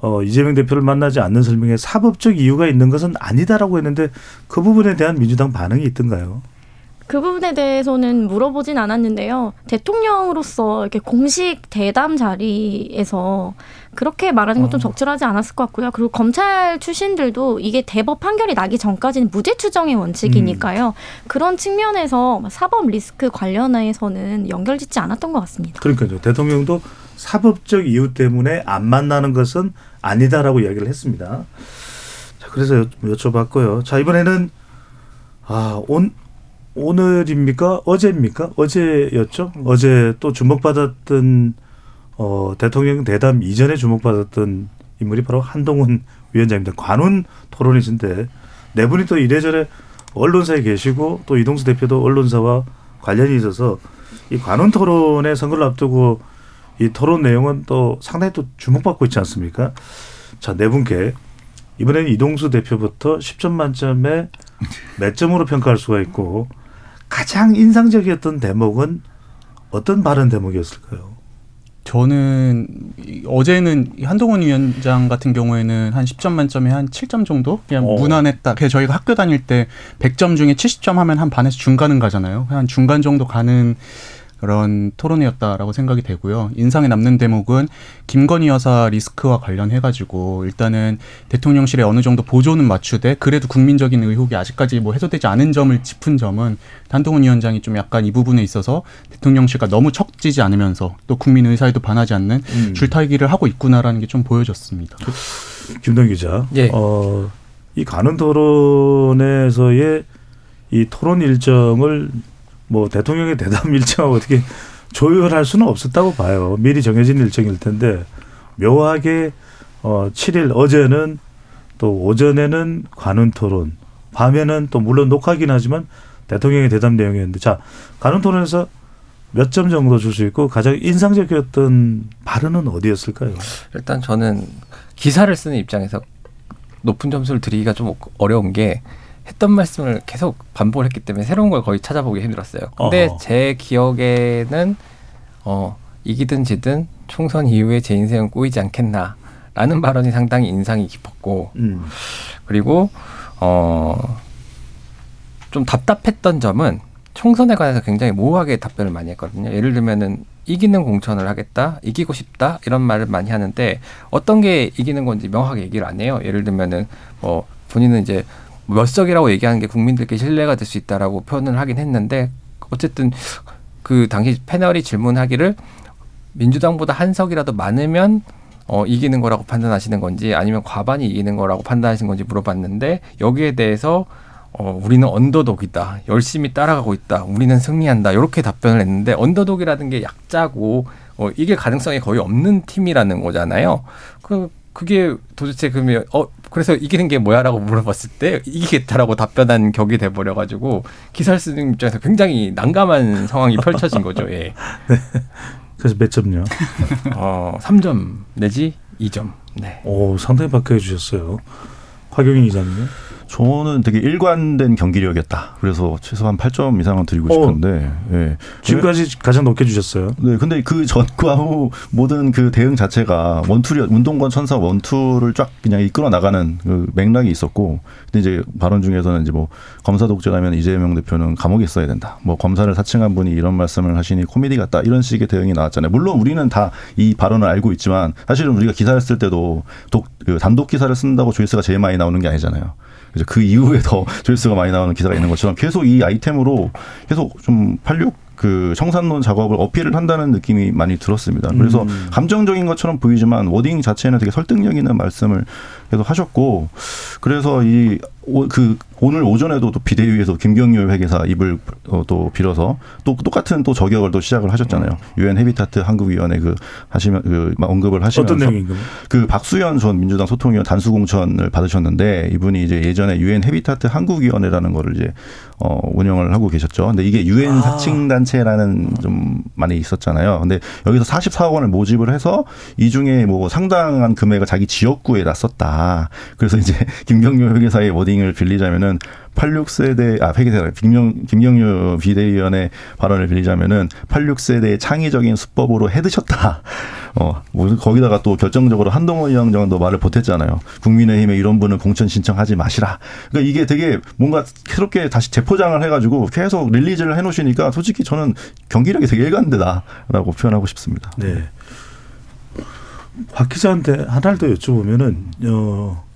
어, 이재명 대표를 만나지 않는 설명에 사법적 이유가 있는 것은 아니다라고 했는데 그 부분에 대한 민주당 반응이 있던가요? 그 부분에 대해서는 물어보진 않았는데요. 대통령으로서 이렇게 공식 대담 자리에서 그렇게 말하는 건 좀 적절하지 않았을 것 같고요. 그리고 검찰 출신들도 이게 대법 판결이 나기 전까지는 무죄 추정의 원칙이니까요. 그런 측면에서 사법 리스크 관련해서는 연결짓지 않았던 것 같습니다. 그러니까요. 대통령도 사법적 이유 때문에 안 만나는 것은 아니다라고 이야기를 했습니다. 자, 그래서 여, 여쭤봤고요. 자, 이번에는 아, 온 오늘입니까? 어제입니까? 어제였죠? 어제 또 주목받았던 어, 대통령 대담 이전에 주목받았던 인물이 바로 한동훈 위원장입니다. 관훈 토론이신데 네 분이 또 이래저래 언론사에 계시고 또 이동수 대표도 언론사와 관련이 있어서 이 관훈 토론의 선거를 앞두고 이 토론 내용은 또 상당히 또 주목받고 있지 않습니까? 자, 네 분께 이번에는 이동수 대표부터 10점 만점에 몇 점으로 평가할 수가 있고 가장 인상적이었던 대목은 어떤 발언 대목이었을까요? 저는 이- 어제는 이 한동훈 위원장 같은 경우에는 한 10점 만점에 한 7점 정도 그냥 어. 무난했다. 그래서 저희가 학교 다닐 때 100점 중에 70점 하면 한 반에서 중간은 가잖아요. 한 중간 정도 가는 그런 토론이었다라고 생각이 되고요. 인상에 남는 대목은 김건희 여사 리스크와 관련해 가지고 일단은 대통령실에 어느 정도 보조는 맞추되 그래도 국민적인 의혹이 아직까지 뭐 해소되지 않은 점을 짚은 점은 한동훈 위원장이 좀 약간 이 부분에 있어서 대통령실과 너무 척지지 않으면서 또 국민 의사에도 반하지 않는 음. 줄타기를 하고 있구나라는 게 좀 보여졌습니다. 김동 기자. 예. 어, 이 가는 토론에서의 이 토론 일정을 뭐 대통령의 대담 일정하고 어떻게 조율할 수는 없었다고 봐요. 미리 정해진 일정일 텐데 묘하게 어 7일 어제는 또 오전에는 관훈 토론, 밤에는 또 물론 녹화긴 하지만 대통령의 대담 내용이었는데 자 관훈 토론에서 몇 점 정도 줄 수 있고 가장 인상적이었던 발언은 어디였을까요? 일단 저는 기사를 쓰는 입장에서 높은 점수를 드리기가 좀 어려운 게 했던 말씀을 계속 반복을 했기 때문에 새로운 걸 거의 찾아보기 힘들었어요. 근데 어허. 제 기억에는 어 이기든 지든 총선 이후에 제 인생은 꼬이지 않겠나라는 발언이 상당히 인상이 깊었고 음. 그리고 어 좀 답답했던 점은 총선에 관해서 굉장히 모호하게 답변을 많이 했거든요. 예를 들면은 이기는 공천을 하겠다, 이기고 싶다 이런 말을 많이 하는데 어떤 게 이기는 건지 명확하게 얘기를 안 해요. 예를 들면은 뭐 본인은 이제 몇 석이라고 얘기하는 게 국민들께 신뢰가 될 수 있다라고 표현을 하긴 했는데 어쨌든 그 당시 패널이 질문하기를 민주당보다 한 석이라도 많으면 어, 이기는 거라고 판단하시는 건지 아니면 과반이 이기는 거라고 판단하시는 건지 물어봤는데 여기에 대해서 어, 우리는 언더독이다. 열심히 따라가고 있다. 우리는 승리한다. 이렇게 답변을 했는데 언더독이라는 게 약자고 어, 이게 가능성이 거의 없는 팀이라는 거잖아요. 그 그게 도대체 그러면 어 그래서 이기는 게 뭐야라고 물어봤을 때 이기겠다라고 답변한 격이 돼 버려 가지고 기사를 쓰는 입장에서 굉장히 난감한 [LAUGHS] 상황이 펼쳐진 거죠. 예. 그래서 몇 점요? 어 3점 내지 2점. 네. 오 상당히 박해해 주셨어요. 화경인 기자님요? 저는 되게 일관된 경기력이었다. 그래서 최소한 8점 이상은 드리고 어. 싶은데. 예. 지금까지 가장 높게 주셨어요. 네, 근데 그 전과 후 모든 그 대응 자체가 원투리 운동권 천사 원투를 쫙 그냥 이끌어 나가는 그 맥락이 있었고, 근데 이제 발언 중에서는 이제 뭐 검사 독재라면 이재명 대표는 감옥에 있어야 된다. 뭐 검사를 사칭한 분이 이런 말씀을 하시니 코미디 같다. 이런 식의 대응이 나왔잖아요. 물론 우리는 다 이 발언을 알고 있지만 사실은 우리가 기사를 쓸 때도 독, 그 단독 기사를 쓴다고 조회수가 제일 많이 나오는 게 아니잖아요. 그 이후에 더 조회수가 많이 나오는 기사가 있는 것처럼 계속 이 아이템으로 계속 좀 팔육 그 청산론 작업을 어필을 한다는 느낌이 많이 들었습니다. 그래서 음. 감정적인 것처럼 보이지만 wording 자체는 되게 설득력 있는 말씀을 계속 하셨고 그래서 이 그 오늘 오전에도 또 비대위에서 김경률 회계사 입을 어, 또 빌어서 또 똑같은 또 저격을 또 시작을 하셨잖아요. 유엔 헤비타트 한국위원회 그 하시면 그 언급을 하시면서 어떤 내용인가요? 그 박수현 전 민주당 소통위원 단수 공천을 받으셨는데 이분이 이제 예전에 유엔 헤비타트 한국위원회라는 거를 이제 어 운영을 하고 계셨죠. 근데 이게 유엔 아. 사칭 단체라는 좀 많이 있었잖아요. 근데 여기서 44억 원을 모집을 해서 이 중에 뭐 상당한 금액을 자기 지역구에다 썼다. 그래서 이제 [LAUGHS] 김경률 회계사의 워딩을 빌리자면은 86세대 아 회계사 김경 김경률 비대위원의 발언을 빌리자면은 86세대 창의적인 수법으로 해드셨다. 어, 뭐 거기다가 또 결정적으로 한동훈 의원 정도 말을 보탰잖아요. 국민의힘에 이런 분은 공천 신청하지 마시라. 그러니까 이게 되게 뭔가 새롭게 다시 재포장을 해가지고 계속 릴리즈를 해놓으시니까 솔직히 저는 경기력이 되게 일관되다라고 표현하고 싶습니다. 네. 박 기자한테 하나를 더 여쭤보면은 어,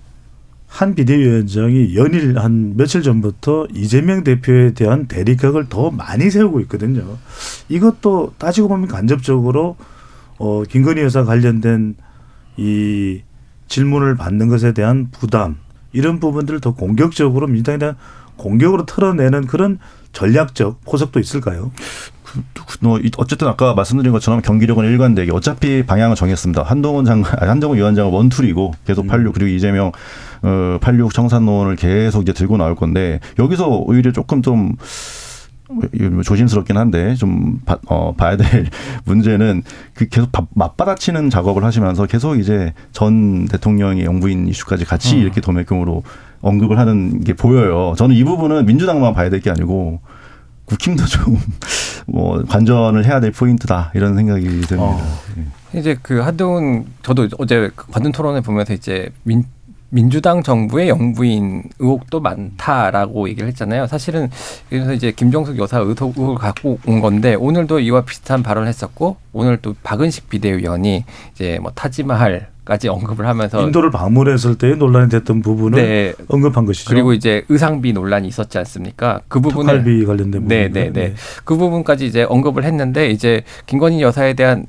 한 비대위원장이 연일 한 며칠 전부터 이재명 대표에 대한 대립각을 더 많이 세우고 있거든요. 이것도 따지고 보면 간접적으로 어, 김건희 여사 관련된 이 질문을 받는 것에 대한 부담 이런 부분들을 더 공격적으로 민주당에 대한 공격으로 털어내는 그런 전략적 포석도 있을까요? 뭐 이- 어쨌든 아까 말씀드린 것처럼 경기력은 일관되게 어차피 방향을 정했습니다. 한동훈 장 아니, 한동훈 위원장은 원툴이고 계속 86 그리고 이재명 어, 86 청산론을 계속 이제 들고 나올 건데 여기서 오히려 조금 좀 조심스럽긴 한데 좀 봐, 어, 봐야 될 [LAUGHS] 문제는 그 계속 바- 맞받아치는 작업을 하시면서 계속 이제 전 대통령의 영부인 이슈까지 같이 이렇게 도매금으로 언급을 하는 게 보여요. 저는 이 부분은 민주당만 봐야 될 게 아니고 국힘도 좀 뭐 관전을 해야 될 포인트다 이런 생각이 듭니다. 어. 이제 그 한동훈 저도 어제 그 관전 토론을 보면서 이제 민 민주당 정부의 영부인 의혹도 많다라고 얘기를 했잖아요. 사실은 그래서 이제 김종숙 여사 의혹, 의혹을 갖고 온 건데 오늘도 이와 비슷한 발언을 했었고 오늘 또 박은식 비대위원이 이제 뭐 타지마할 까지 언급을 하면서 인도를 방문했을 때 논란이 됐던 부분을 네 언급한 것이죠. 그리고 이제 의상비 논란이 있었지 않습니까? 그 부분을 특활비 관련된 네, 부분. 네, 네. 그 부분까지 이제 언급을 했는데 이제 김건희 여사에 대한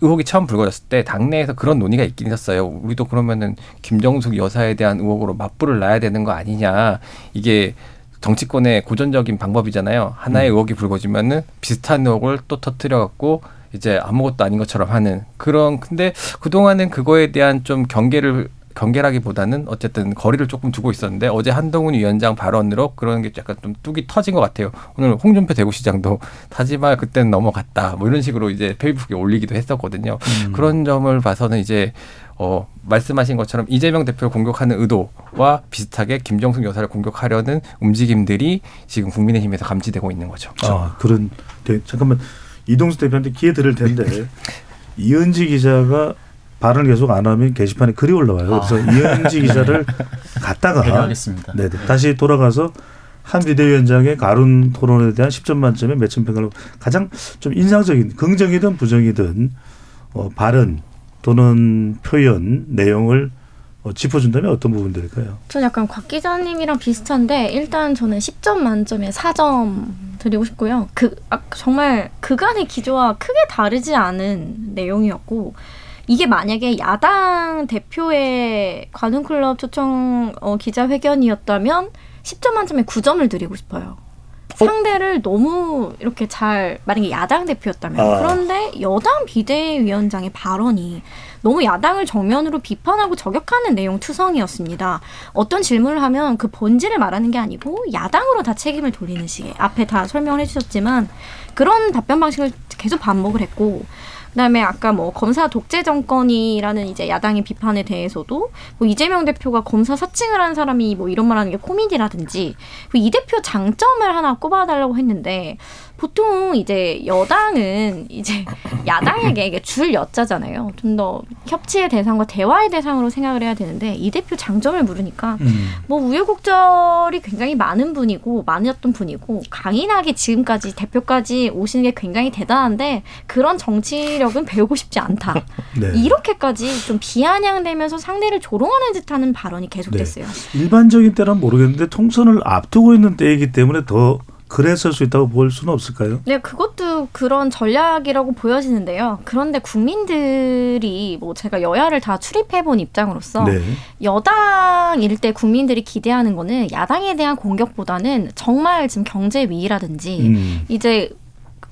의혹이 처음 불거졌을 때 당내에서 그런 논의가 있긴 있었어요. 우리도 그러면은 김정숙 여사에 대한 의혹으로 맞불을 놔야 되는 거 아니냐. 이게 정치권의 고전적인 방법이잖아요. 하나의 의혹이 불거지면은 비슷한 의혹을 또 터뜨려 갖고 이제 아무것도 아닌 것처럼 하는 그런 근데 그동안은 그거에 대한 좀 경계를 경계라기보다는 어쨌든 거리를 조금 두고 있었는데 어제 한동훈 위원장 발언으로 그런 게 약간 좀 뚝이 터진 것 같아요. 오늘 홍준표 대구시장도 타지말 그때는 넘어갔다 뭐 이런 식으로 이제 페이스북에 올리기도 했었거든요. 그런 점을 봐서는 이제 어 말씀하신 것처럼 이재명 대표를 공격하는 의도와 비슷하게 김정숙 여사를 공격하려는 움직임들이 지금 국민의힘에서 감지되고 있는 거죠. 아 그런 네, 잠깐만 이동수 대표한테 기회 드릴 텐데 이은지 기자가 발언을 계속 안 하면 게시판에 글이 올라와요. 그래서 이은지 기자를 갖다가 배려하겠습니다. 네, 네. 다시 돌아가서 한 비대위원장의 가룬 토론에 대한 10점 만점에 몇점 평가를 가장 좀 인상적인 긍정이든 부정이든 어, 발언 또는 표현 내용을 어, 짚어준다면 어떤 부분들일까요? 전 약간 곽 기자님이랑 비슷한데 일단 저는 10점 만점에 4점 드리고 싶고요. 그 아, 정말 그간의 기조와 크게 다르지 않은 내용이었고 이게 만약에 야당 대표의 관훈클럽 초청 어, 기자회견이었다면 10점 만점에 9점을 드리고 싶어요. 상대를 너무 이렇게 잘 만약에 야당 대표였다면 아. 그런데 여당 비대위원장의 발언이 너무 야당을 정면으로 비판하고 저격하는 내용 투성이었습니다. 어떤 질문을 하면 그 본질을 말하는 게 아니고 야당으로 다 책임을 돌리는 식의 앞에 다 설명을 해주셨지만 그런 답변 방식을 계속 반복을 했고 그다음에 아까 뭐 검사 독재 정권이라는 이제 야당의 비판에 대해서도 뭐 이재명 대표가 검사 사칭을 한 사람이 뭐 이런 말하는 게 코미디라든지 그이 대표 장점을 하나 꼽아달라고 했는데 보통 이제 여당은 이제 [LAUGHS] 야당에게 이게 줄 여자잖아요. 좀 더 협치의 대상과 대화의 대상으로 생각을 해야 되는데 이 대표 장점을 물으니까 음. 뭐 우여곡절이 굉장히 많은 분이고 많았던 분이고 강인하게 지금까지 대표까지 오시는 게 굉장히 대단한데 그런 정치력은 배우고 싶지 않다. [LAUGHS] 네. 이렇게까지 좀 비아냥대면서 상대를 조롱하는 듯하는 발언이 계속됐어요. 일반적인 때는 모르겠는데 통선을 앞두고 있는 때이기 때문에 더 그랬을 수 있다고 볼 수는 없을까요? 네, 그것도 그런 전략이라고 보여지는데요. 그런데 국민들이 뭐 제가 여야를 다 출입해 본 입장으로서 네. 여당일 때 국민들이 기대하는 거는 야당에 대한 공격보다는 정말 지금 경제 위기라든지 음. 이제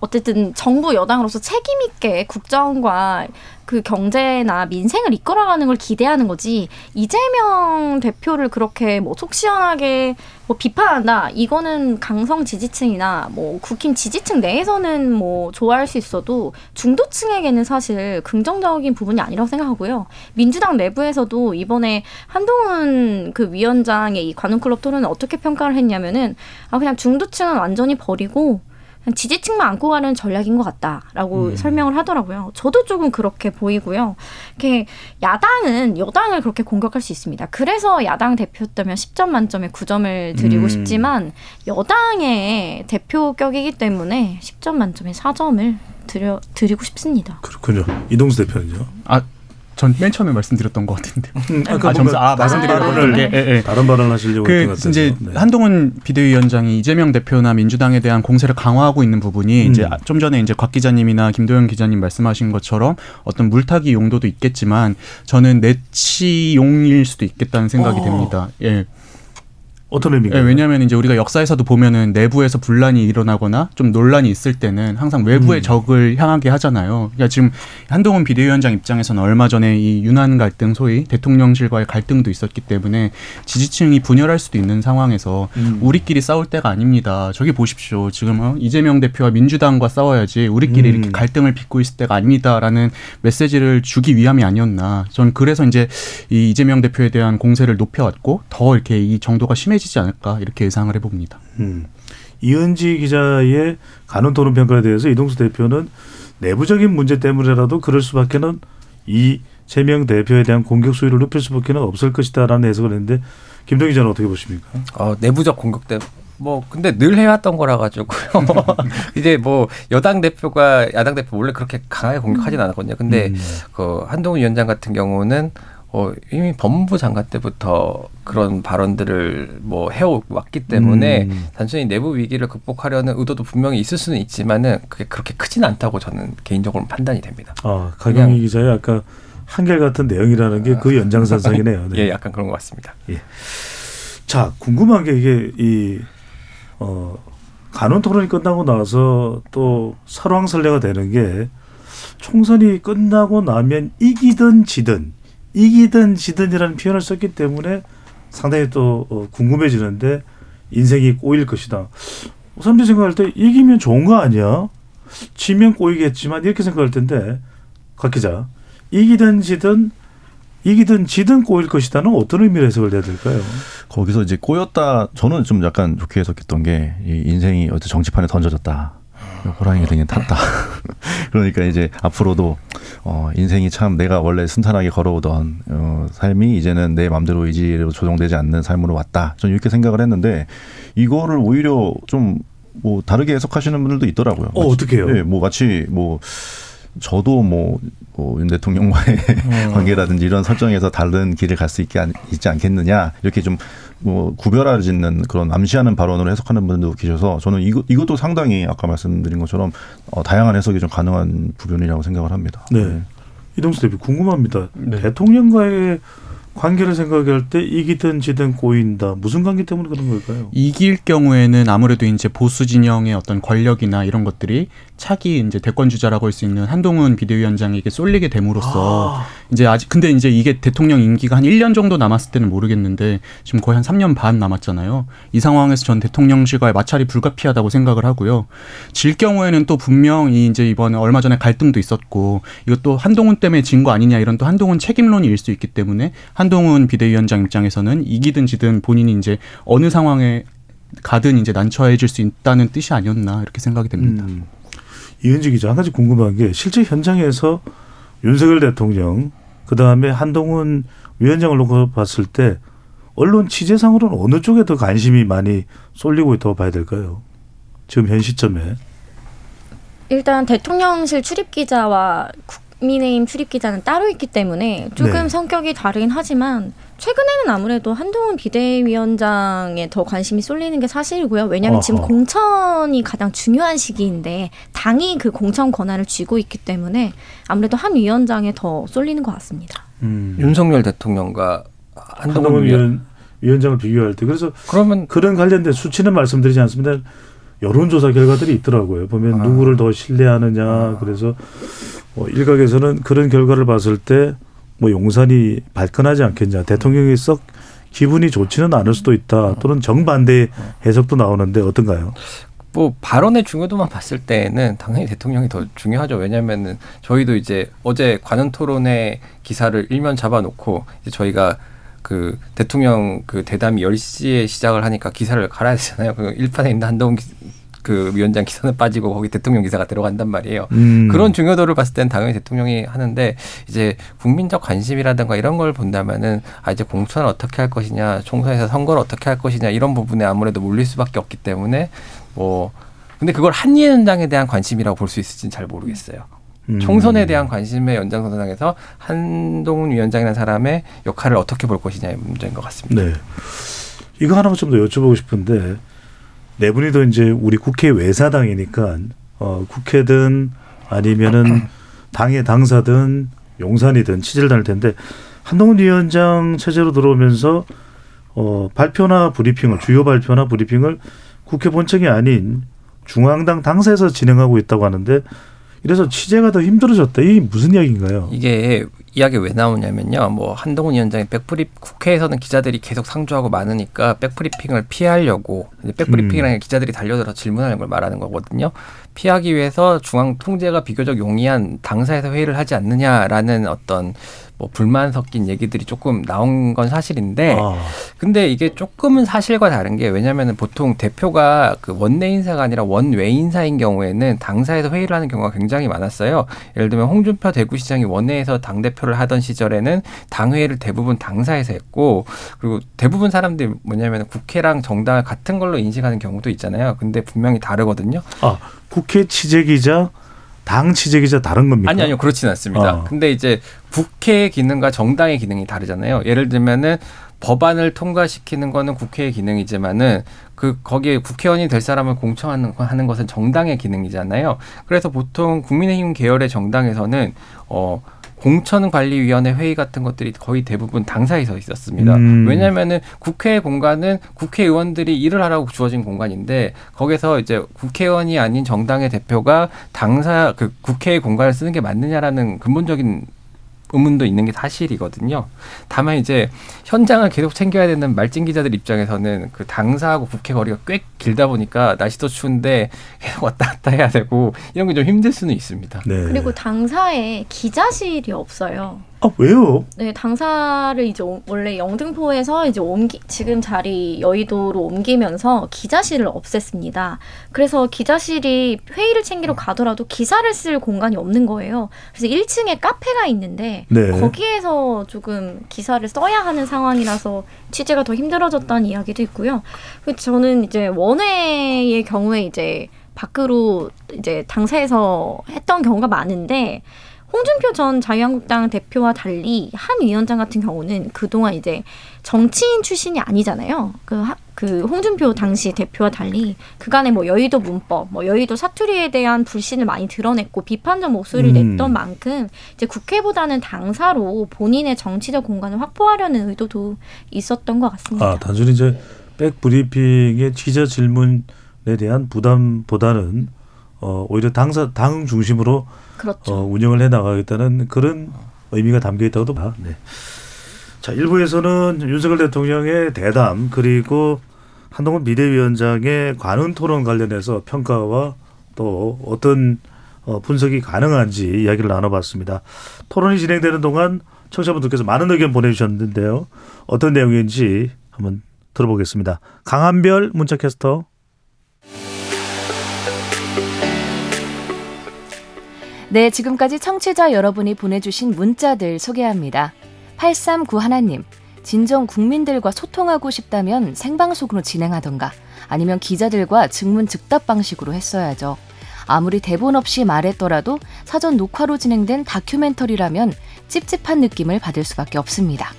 어쨌든 정부 여당으로서 책임 있게 국정과 그 경제나 민생을 이끌어가는 걸 기대하는 거지. 이재명 대표를 그렇게 뭐 속 시원하게 뭐 비판한다. 이거는 강성 지지층이나 뭐 국힘 지지층 내에서는 뭐 좋아할 수 있어도 중도층에게는 사실 긍정적인 부분이 아니라고 생각하고요. 민주당 내부에서도 이번에 한동훈 그 위원장의 이 관훈클럽 토론을 어떻게 평가를 했냐면은 아 그냥 중도층은 완전히 버리고 지지층만 안고 가는 전략인 것 같다라고 설명을 하더라고요. 저도 조금 그렇게 보이고요. 이렇게 야당은 여당을 그렇게 공격할 수 있습니다. 그래서 야당 대표였다면 10점 만점에 9점을 드리고 음. 싶지만 여당의 대표격이기 때문에 10점 만점에 4점을 드려 드리고 싶습니다. 그렇군요. 이동수 대표는요. 아, 전 맨 처음에 말씀드렸던 것 같은데. 음, 아, 점수 아 말씀드리려고 아, 게 예, 예. 다른 발언 하시려고 했던 그. 이제 네. 한동훈 비대위원장이 이재명 대표나 민주당에 대한 공세를 강화하고 있는 부분이 음. 이제 좀 전에 이제 곽 기자님이나 김도영 기자님 말씀하신 것처럼 어떤 물타기 용도도 있겠지만 저는 내치용일 수도 있겠다는 생각이 어. 됩니다. 예. 어떤 예, 의미인가요? 왜냐하면 이제 우리가 역사에서도 보면은 내부에서 분란이 일어나거나 좀 논란이 있을 때는 항상 외부의 음. 적을 향하게 하잖아요. 그러니까 지금 한동훈 비대위원장 입장에서는 얼마 전에 이 윤한 갈등, 소위 대통령실과의 갈등도 있었기 때문에 지지층이 분열할 수도 있는 상황에서 음. 우리끼리 싸울 때가 아닙니다. 저기 보십시오. 지금 어, 이재명 대표와 민주당과 싸워야지 우리끼리 음. 이렇게 갈등을 빚고 있을 때가 아닙니다라는 메시지를 주기 위함이 아니었나. 전 그래서 이제 이 이재명 대표에 대한 공세를 높여왔고 더 이렇게 이 정도가 심해 지지 않을까 이렇게 예상을 해봅니다. 음. 이은지 기자의 간원 토론 평가에 대해서 이동수 대표는 내부적인 문제 때문에라도 그럴 수밖에는 이 세명 대표에 대한 공격 수위를 높일 수밖에는 없을 것이다라는 해석을 했는데 김동 기자는 어떻게 보십니까? 어, 내부적 공격 때. 뭐 근데 늘 해왔던 거라 가지고요. [LAUGHS] 이제 뭐 여당 대표가 야당 대표 원래 그렇게 강하게 공격하진 않았거든요. 근데 음. 그 한동훈 위원장 같은 경우는 어, 이미 법무부 장관 때부터 그런 발언들을 뭐 해왔기 때문에 음. 단순히 내부 위기를 극복하려는 의도도 분명히 있을 수는 있지만은 그게 그렇게 크진 않다고 저는 개인적으로 판단이 됩니다. 아, 강영희 기자의 아까 한결같은 내용이라는 게 그 연장선상이네요. [LAUGHS] 네. 예, 약간 그런 것 같습니다. 자, 궁금한 게 이게 이 어, 간원 토론이 끝나고 나서 또 설왕설래가 되는 게 총선이 끝나고 나면 이기든 지든 이기든 지든이라는 표현을 썼기 때문에 상당히 또 어, 궁금해지는데 인생이 꼬일 것이다. 사람들이 생각할 때 이기면 좋은 거 아니야? 지면 꼬이겠지만 이렇게 생각할 텐데 각 기자 이기든 지든 이기든 지든 꼬일 것이다는 어떤 의미로 해석을 해야 될까요? 거기서 이제 꼬였다. 저는 좀 약간 좋게 해석했던 게이 인생이 어떤 정치판에 던져졌다. 호랑이가 등에 탔다. [LAUGHS] 그러니까 이제 앞으로도 어 인생이 참 내가 원래 순탄하게 걸어오던 어 삶이 이제는 내 마음대로 의지로 조정되지 않는 삶으로 왔다. 저는 이렇게 생각을 했는데 이거를 오히려 좀 뭐 다르게 해석하시는 분들도 있더라고요. 어, 마치- 어떻게 해요? 예, 뭐 마치 뭐 저도 뭐, 뭐, 윤 대통령과의 [LAUGHS] 관계라든지 이런 설정에서 다른 길을 갈 수 있게 안- 있지 않겠느냐. 이렇게 좀, 뭐, 구별화 짓는 그런 암시하는 발언으로 해석하는 분들도 계셔서 저는 이거, 이것도 상당히 아까 말씀드린 것처럼 어, 다양한 해석이 좀 가능한 부분이라고 생각을 합니다. 네. 이동수 대표 궁금합니다. 네. 대통령과의 관계를 생각할 때 이기든 지든 꼬인다. 무슨 관계 때문에 그런 걸까요? 이길 경우에는 아무래도 이제 보수 진영의 어떤 권력이나 이런 것들이 차기 이제 대권 주자라고 할 수 있는 한동훈 비대위원장에게 쏠리게 됨으로써 이제 아직 근데 이제 이게 대통령 임기가 한 1년 정도 남았을 때는 모르겠는데 지금 거의 한 3년 반 남았잖아요. 이 상황에서 전 대통령실과의 마찰이 불가피하다고 생각을 하고요. 질 경우에는 또 분명히 이제 이번에 얼마 전에 갈등도 있었고 이것도 한동훈 때문에 진 거 아니냐 이런 또 한동훈 책임론이 일 수 있기 때문에 한동훈 비대위원장 입장에서는 이기든 지든 본인이 이제 어느 상황에 가든 이제 난처해질 수 있다는 뜻이 아니었나 이렇게 생각이 됩니다. 음. 이은지 기자 한 가지 궁금한 게 실제 현장에서 윤석열 대통령 그 다음에 한동훈 위원장을 놓고 봤을 때 언론 취재상으로는 어느 쪽에 더 관심이 많이 쏠리고 있다고 봐야 될까요? 지금 현 시점에. 일단 대통령실 출입 기자와 국민의힘 출입 기자는 따로 있기 때문에 조금 네. 성격이 다르긴 하지만 최근에는 아무래도 한동훈 비대위원장에 더 관심이 쏠리는 게 사실이고요. 왜냐하면 지금 어허. 공천이 가장 중요한 시기인데 당이 그 공천 권한을 쥐고 있기 때문에 아무래도 한 위원장에 더 쏠리는 것 같습니다. 음. 윤석열 대통령과 한동훈 한동훈 위원 위원, 위원장을 비교할 때 그래서 그러면 그런 관련된 수치는 말씀드리지 않습니다. 여론조사 결과들이 있더라고요. 보면 아. 누구를 더 신뢰하느냐. 그래서 어, 일각에서는 그런 결과를 봤을 때 뭐 용산이 발끈하지 않겠냐. 대통령이 썩 기분이 좋지는 않을 수도 있다. 또는 정반대 해석도 나오는데 어떤가요? 뭐 발언의 중요도만 봤을 때는 당연히 대통령이 더 중요하죠. 왜냐하면은 저희도 이제 어제 관훈 토론회 기사를 일면 잡아놓고 저희가 그 대통령 그 대담이 10시에 시작을 하니까 기사를 갈아야 되잖아요. 그 일판에 있는 한동훈 기- 그 위원장 기사는 빠지고 거기 대통령 기사가 들어간단 말이에요. 음. 그런 중요도를 봤을 땐 당연히 대통령이 하는데 이제 국민적 관심이라든가 이런 걸 본다면은 아 이제 공천을 어떻게 할 것이냐 총선에서 선거를 어떻게 할 것이냐 이런 부분에 아무래도 몰릴 수밖에 없기 때문에 뭐 근데 그걸 한 위원장에 대한 관심이라고 볼 수 있을지는 잘 모르겠어요. 음. 총선에 대한 관심의 연장선상에서 한동훈 위원장이라는 사람의 역할을 어떻게 볼 것이냐의 문제인 것 같습니다. 네. 이거 하나만 좀 더 여쭤보고 싶은데 네 분이도 이제 우리 국회 외사당이니까 어, 국회든 아니면은 당의 당사든 용산이든 다닐 텐데 한동훈 위원장 체제로 들어오면서 어, 발표나 브리핑을 주요 발표나 브리핑을 국회 본청이 아닌 중앙당 당사에서 진행하고 있다고 하는데 이래서 취재가 더 힘들어졌다. 이게 무슨 이야기인가요? 이게 이야기 왜 나오냐면요. 뭐 한동훈 위원장이 백브리 국회에서는 기자들이 계속 상주하고 많으니까 백브리핑을 피하려고 이제 백브리핑이라는 게 기자들이 달려들어 질문하는 걸 말하는 거거든요. 피하기 위해서 중앙 통제가 비교적 용이한 당사에서 회의를 하지 않느냐라는 어떤 뭐 불만 섞인 얘기들이 조금 나온 건 사실인데 아, 근데 이게 조금은 사실과 다른 게 왜냐면은 보통 대표가 그 원내 인사가 아니라 원외 인사인 경우에는 당사에서 회의를 하는 경우가 굉장히 많았어요. 예를 들면 홍준표 대구시장이 원내에서 당 대표 를 하던 시절에는 당 회의를 대부분 당사에서 했고 그리고 대부분 사람들이 뭐냐면 국회랑 정당을 같은 걸로 인식하는 경우도 있잖아요. 근데 분명히 다르거든요. 아 국회 취재 기자, 당 취재 기자 다른 겁니까? 아니 아니요 그렇지는 않습니다. 어. 근데 이제 국회의 기능과 정당의 기능이 다르잖아요. 예를 들면은 법안을 통과시키는 거는 국회의 기능이지만은 그 거기에 국회의원이 될 사람을 공청하는 거- 하는 것은 정당의 기능이잖아요. 그래서 보통 국민의힘 계열의 정당에서는 어 공천관리위원회 회의 같은 것들이 거의 대부분 당사에서 있었습니다. 음. 왜냐하면은 국회 공간은 국회의원들이 일을 하라고 주어진 공간인데 거기서 이제 국회의원이 아닌 정당의 대표가 당사 그 국회의 공간을 쓰는 게 맞느냐라는 근본적인 의문도 있는 게 사실이거든요. 다만 이제 현장을 계속 챙겨야 되는 말진 기자들 입장에서는 그 당사하고 국회 거리가 꽤 길다 보니까 날씨도 추운데 계속 왔다 갔다 해야 되고 이런 게 좀 힘들 수는 있습니다. 네. 그리고 당사에 기자실이 없어요. 아 왜요? 네, 당사를 이제 오- 원래 영등포에서 이제 옮기 지금 자리 여의도로 옮기면서 기자실을 없앴습니다. 그래서 기자실이 회의를 챙기러 가더라도 기사를 쓸 공간이 없는 거예요. 그래서 1층에 카페가 있는데 네. 거기에서 조금 기사를 써야 하는 상황이라서 취재가 더 힘들어졌다는 이야기도 있고요. 그리고 저는 이제 원회의 경우에 이제 밖으로 이제 당사에서 했던 경우가 많은데 홍준표 전 자유한국당 대표와 달리 한 위원장 같은 경우는 그동안 이제 정치인 출신이 아니잖아요. 그, 하- 그 홍준표 당시 대표와 달리 그간의 뭐 여의도 문법, 뭐 여의도 사투리에 대한 불신을 많이 드러냈고 비판적 목소리를 음. 냈던 만큼 이제 국회보다는 당사로 본인의 정치적 공간을 확보하려는 의도도 있었던 것 같습니다. 아, 단순히 이제 백 브리핑의 취재 질문에 대한 부담보다는 어, 오히려 당사 당 중심으로 그렇죠. 어, 운영을 해 나가겠다는 그런 의미가 담겨 있다고도 봐. 네. 자, 일부에서는 윤석열 대통령의 대담 그리고 한동훈 비대위원장의 관훈 토론 관련해서 평가와 또 어떤 어, 분석이 가능한지 이야기를 나눠봤습니다. 토론이 진행되는 동안 청취자분들께서 많은 의견 보내주셨는데요. 어떤 내용인지 한번 들어보겠습니다. 강한별 문자캐스터. 네, 지금까지 청취자 여러분이 보내주신 문자들 소개합니다. 839 하나님, 진정 국민들과 소통하고 싶다면 생방송으로 진행하던가 아니면 기자들과 증문 즉답 방식으로 했어야죠. 아무리 대본 없이 말했더라도 사전 녹화로 진행된 다큐멘터리라면 찝찝한 느낌을 받을 수밖에 없습니다.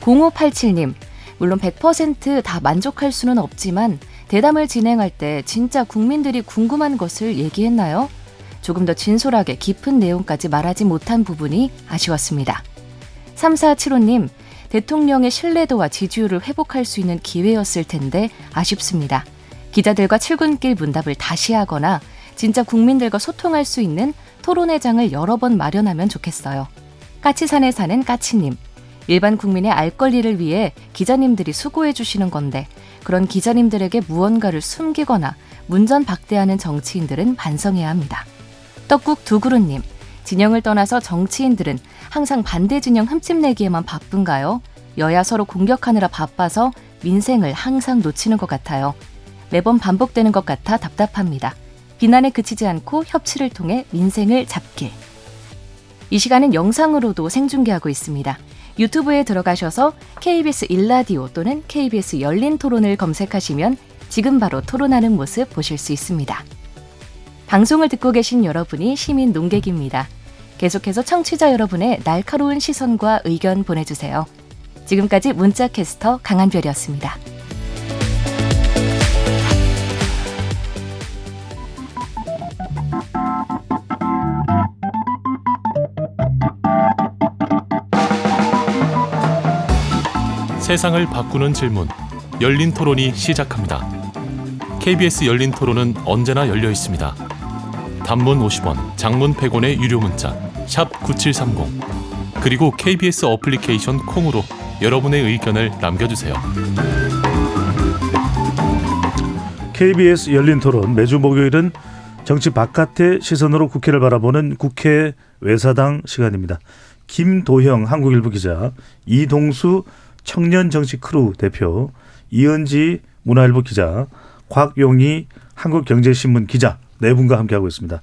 0587님, 물론 100%다 만족할 수는 없지만 대담을 진행할 때 진짜 국민들이 궁금한 것을 얘기했나요? 조금 더 진솔하게 깊은 내용까지 말하지 못한 부분이 아쉬웠습니다. 3475님, 대통령의 신뢰도와 지지율을 회복할 수 있는 기회였을 텐데 아쉽습니다. 기자들과 출근길 문답을 다시 하거나 진짜 국민들과 소통할 수 있는 토론회장을 여러 번 마련하면 좋겠어요. 까치산에 사는 까치님, 일반 국민의 알 권리를 위해 기자님들이 수고해 주시는 건데 그런 기자님들에게 무언가를 숨기거나 문전 박대하는 정치인들은 반성해야 합니다. 떡국 두그루님, 진영을 떠나서 정치인들은 항상 반대 진영 흠집 내기에만 바쁜가요? 여야 서로 공격하느라 바빠서 민생을 항상 놓치는 것 같아요. 매번 반복되는 것 같아 답답합니다. 비난에 그치지 않고 협치를 통해 민생을 잡길. 이 시간은 영상으로도 생중계하고 있습니다. 유튜브에 들어가셔서 KBS 일라디오 또는 KBS 열린 토론을 검색하시면 지금 바로 토론하는 모습 보실 수 있습니다. 방송을 듣고 계신 여러분이 시민 농객입니다. 계속해서 청취자 여러분의 날카로운 시선과 의견 보내주세요. 지금까지 문자캐스터 강한별이었습니다. 세상을 바꾸는 질문 열린 토론이 시작합니다. KBS 열린 토론은 언제나 열려 있습니다. 단문 50원, 장문 100원의 유료 문자 샵 9730 그리고 KBS 어플리케이션 콩으로 여러분의 의견을 남겨주세요. KBS 열린 토론 매주 목요일은 정치 바깥의 시선으로 국회를 바라보는 국회 외사당 시간입니다. 김도형 한국일보 기자, 이동수 청년 정치 크루 대표, 이은지 문화일보 기자, 곽용희 한국경제신문 기자 네 분과 함께하고 있습니다.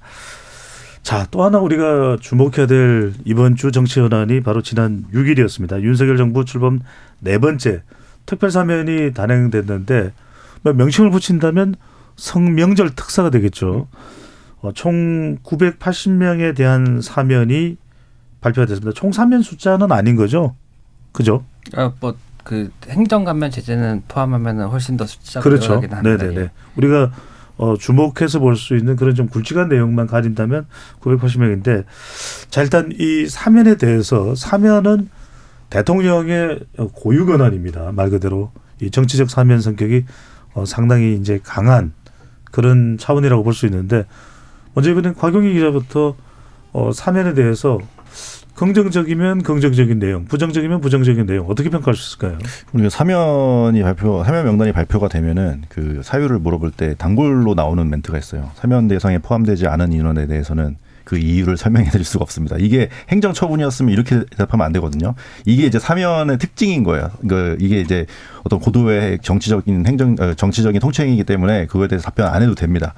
자, 또 하나 우리가 주목해야 될 이번 주 정치 현안이 바로 지난 6일이었습니다. 윤석열 정부 출범 네 번째 특별 사면이 단행됐는데 뭐 명칭을 붙인다면 설 명절 특사가 되겠죠. 어, 총 980명에 대한 사면이 발표가 됐습니다. 총 사면 숫자는 아닌 거죠? 그죠? 아, 뭐 그 행정감면 제재는 포함하면 훨씬 더 숫자가 그렇죠. 늘어나긴 합니다. 네네네. 예. 우리가 어, 주목해서 볼 수 있는 그런 좀 굵직한 내용만 가진다면 980명인데 자 일단 이 사면에 대해서 사면은 대통령의 고유 권한입니다. 말 그대로 이 정치적 사면 성격이 어, 상당히 이제 강한 그런 차원이라고 볼 수 있는데 먼저 이번엔 곽용희 기자부터 어, 사면에 대해서 긍정적이면 긍정적인 내용, 부정적이면 부정적인 내용 어떻게 평가할 수 있을까요? 우리가 사면이 발표, 사면 명단이 발표가 되면은 그 사유를 물어볼 때 단골로 나오는 멘트가 있어요. 사면 대상에 포함되지 않은 인원에 대해서는 그 이유를 설명해 드릴 수가 없습니다. 이게 행정 처분이었으면 이렇게 대답하면 안 되거든요. 이게 이제 사면의 특징인 거예요. 그 이게 이제 어떤 고도의 정치적인 행정 어, 정치적인 통칭이기 때문에 그거에 대해서 답변 안 해도 됩니다.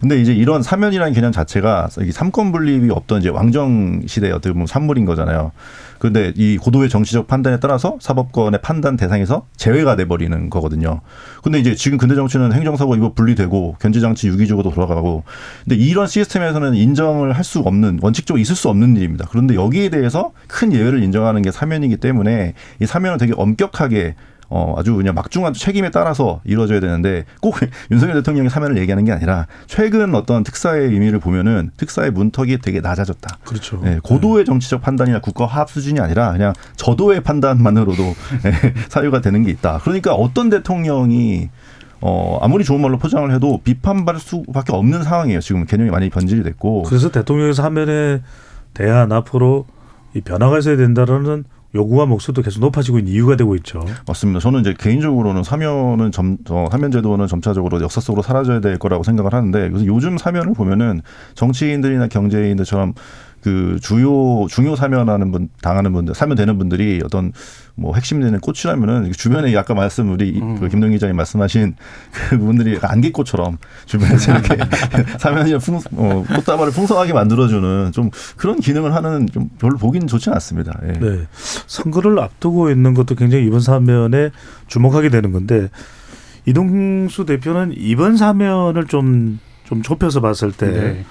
근데 이제 이런 사면이라는 개념 자체가 이 삼권 분립이 없던 이제 왕정 시대의 어떻게 보면 산물인 거잖아요. 그런데 이 고도의 정치적 판단에 따라서 사법권의 판단 대상에서 제외가 돼 버리는 거거든요. 근데 이제 지금 근대 정치는 행정사고 이거 분리되고 견제장치 유기적으로 돌아가고 근데 이런 시스템에서는 인정을 할 수 없는 원칙적으로 있을 수 없는 일입니다. 그런데 여기에 대해서 큰 예외를 인정하는 게 사면이기 때문에 이 사면은 되게 엄격하게 어, 아주 그냥 막중한 책임에 따라서 이루어져야 되는데 꼭 [LAUGHS] 윤석열 대통령이 사면을 얘기하는 게 아니라 최근 어떤 특사의 의미를 보면은 특사의 문턱이 되게 낮아졌다. 그렇죠. 예, 고도의 정치적 판단이나 국가 화합 수준이 아니라 그냥 저도의 판단만으로도 [LAUGHS] 예, 사유가 되는 게 있다. 그러니까 어떤 대통령이 어, 아무리 좋은 말로 포장을 해도 비판받을 수밖에 없는 상황이에요. 지금 개념이 많이 변질이 됐고. 그래서 대통령의 사면에 대한 앞으로 이 변화가 있어야 된다라는 요구와 목소리도 계속 높아지고 있는 이유가 되고 있죠. 맞습니다. 저는 이제 개인적으로는 사면은 점, 어, 사면 제도는 점차적으로 역사 속으로 사라져야 될 거라고 생각을 하는데 요즘 사면을 보면은 정치인들이나 경제인들처럼 그 주요 중요 사면하는 분 당하는 분들 사면되는 분들이 어떤 뭐 핵심 되는 꽃이라면은 주변에 아까 말씀 우리 그 김동 기자님 말씀하신 그 분들이 안개꽃처럼 주변에서 이렇게 [LAUGHS] 사면이 풍 어, 꽃다발을 풍성하게 만들어주는 좀 그런 기능을 하는 좀 별로 보기는 좋지는 않습니다. 예. 네. 선거를 앞두고 있는 것도 굉장히 이번 사면에 주목하게 되는 건데 이동수 대표는 이번 사면을 좀, 좀 좁혀서 봤을 때 네.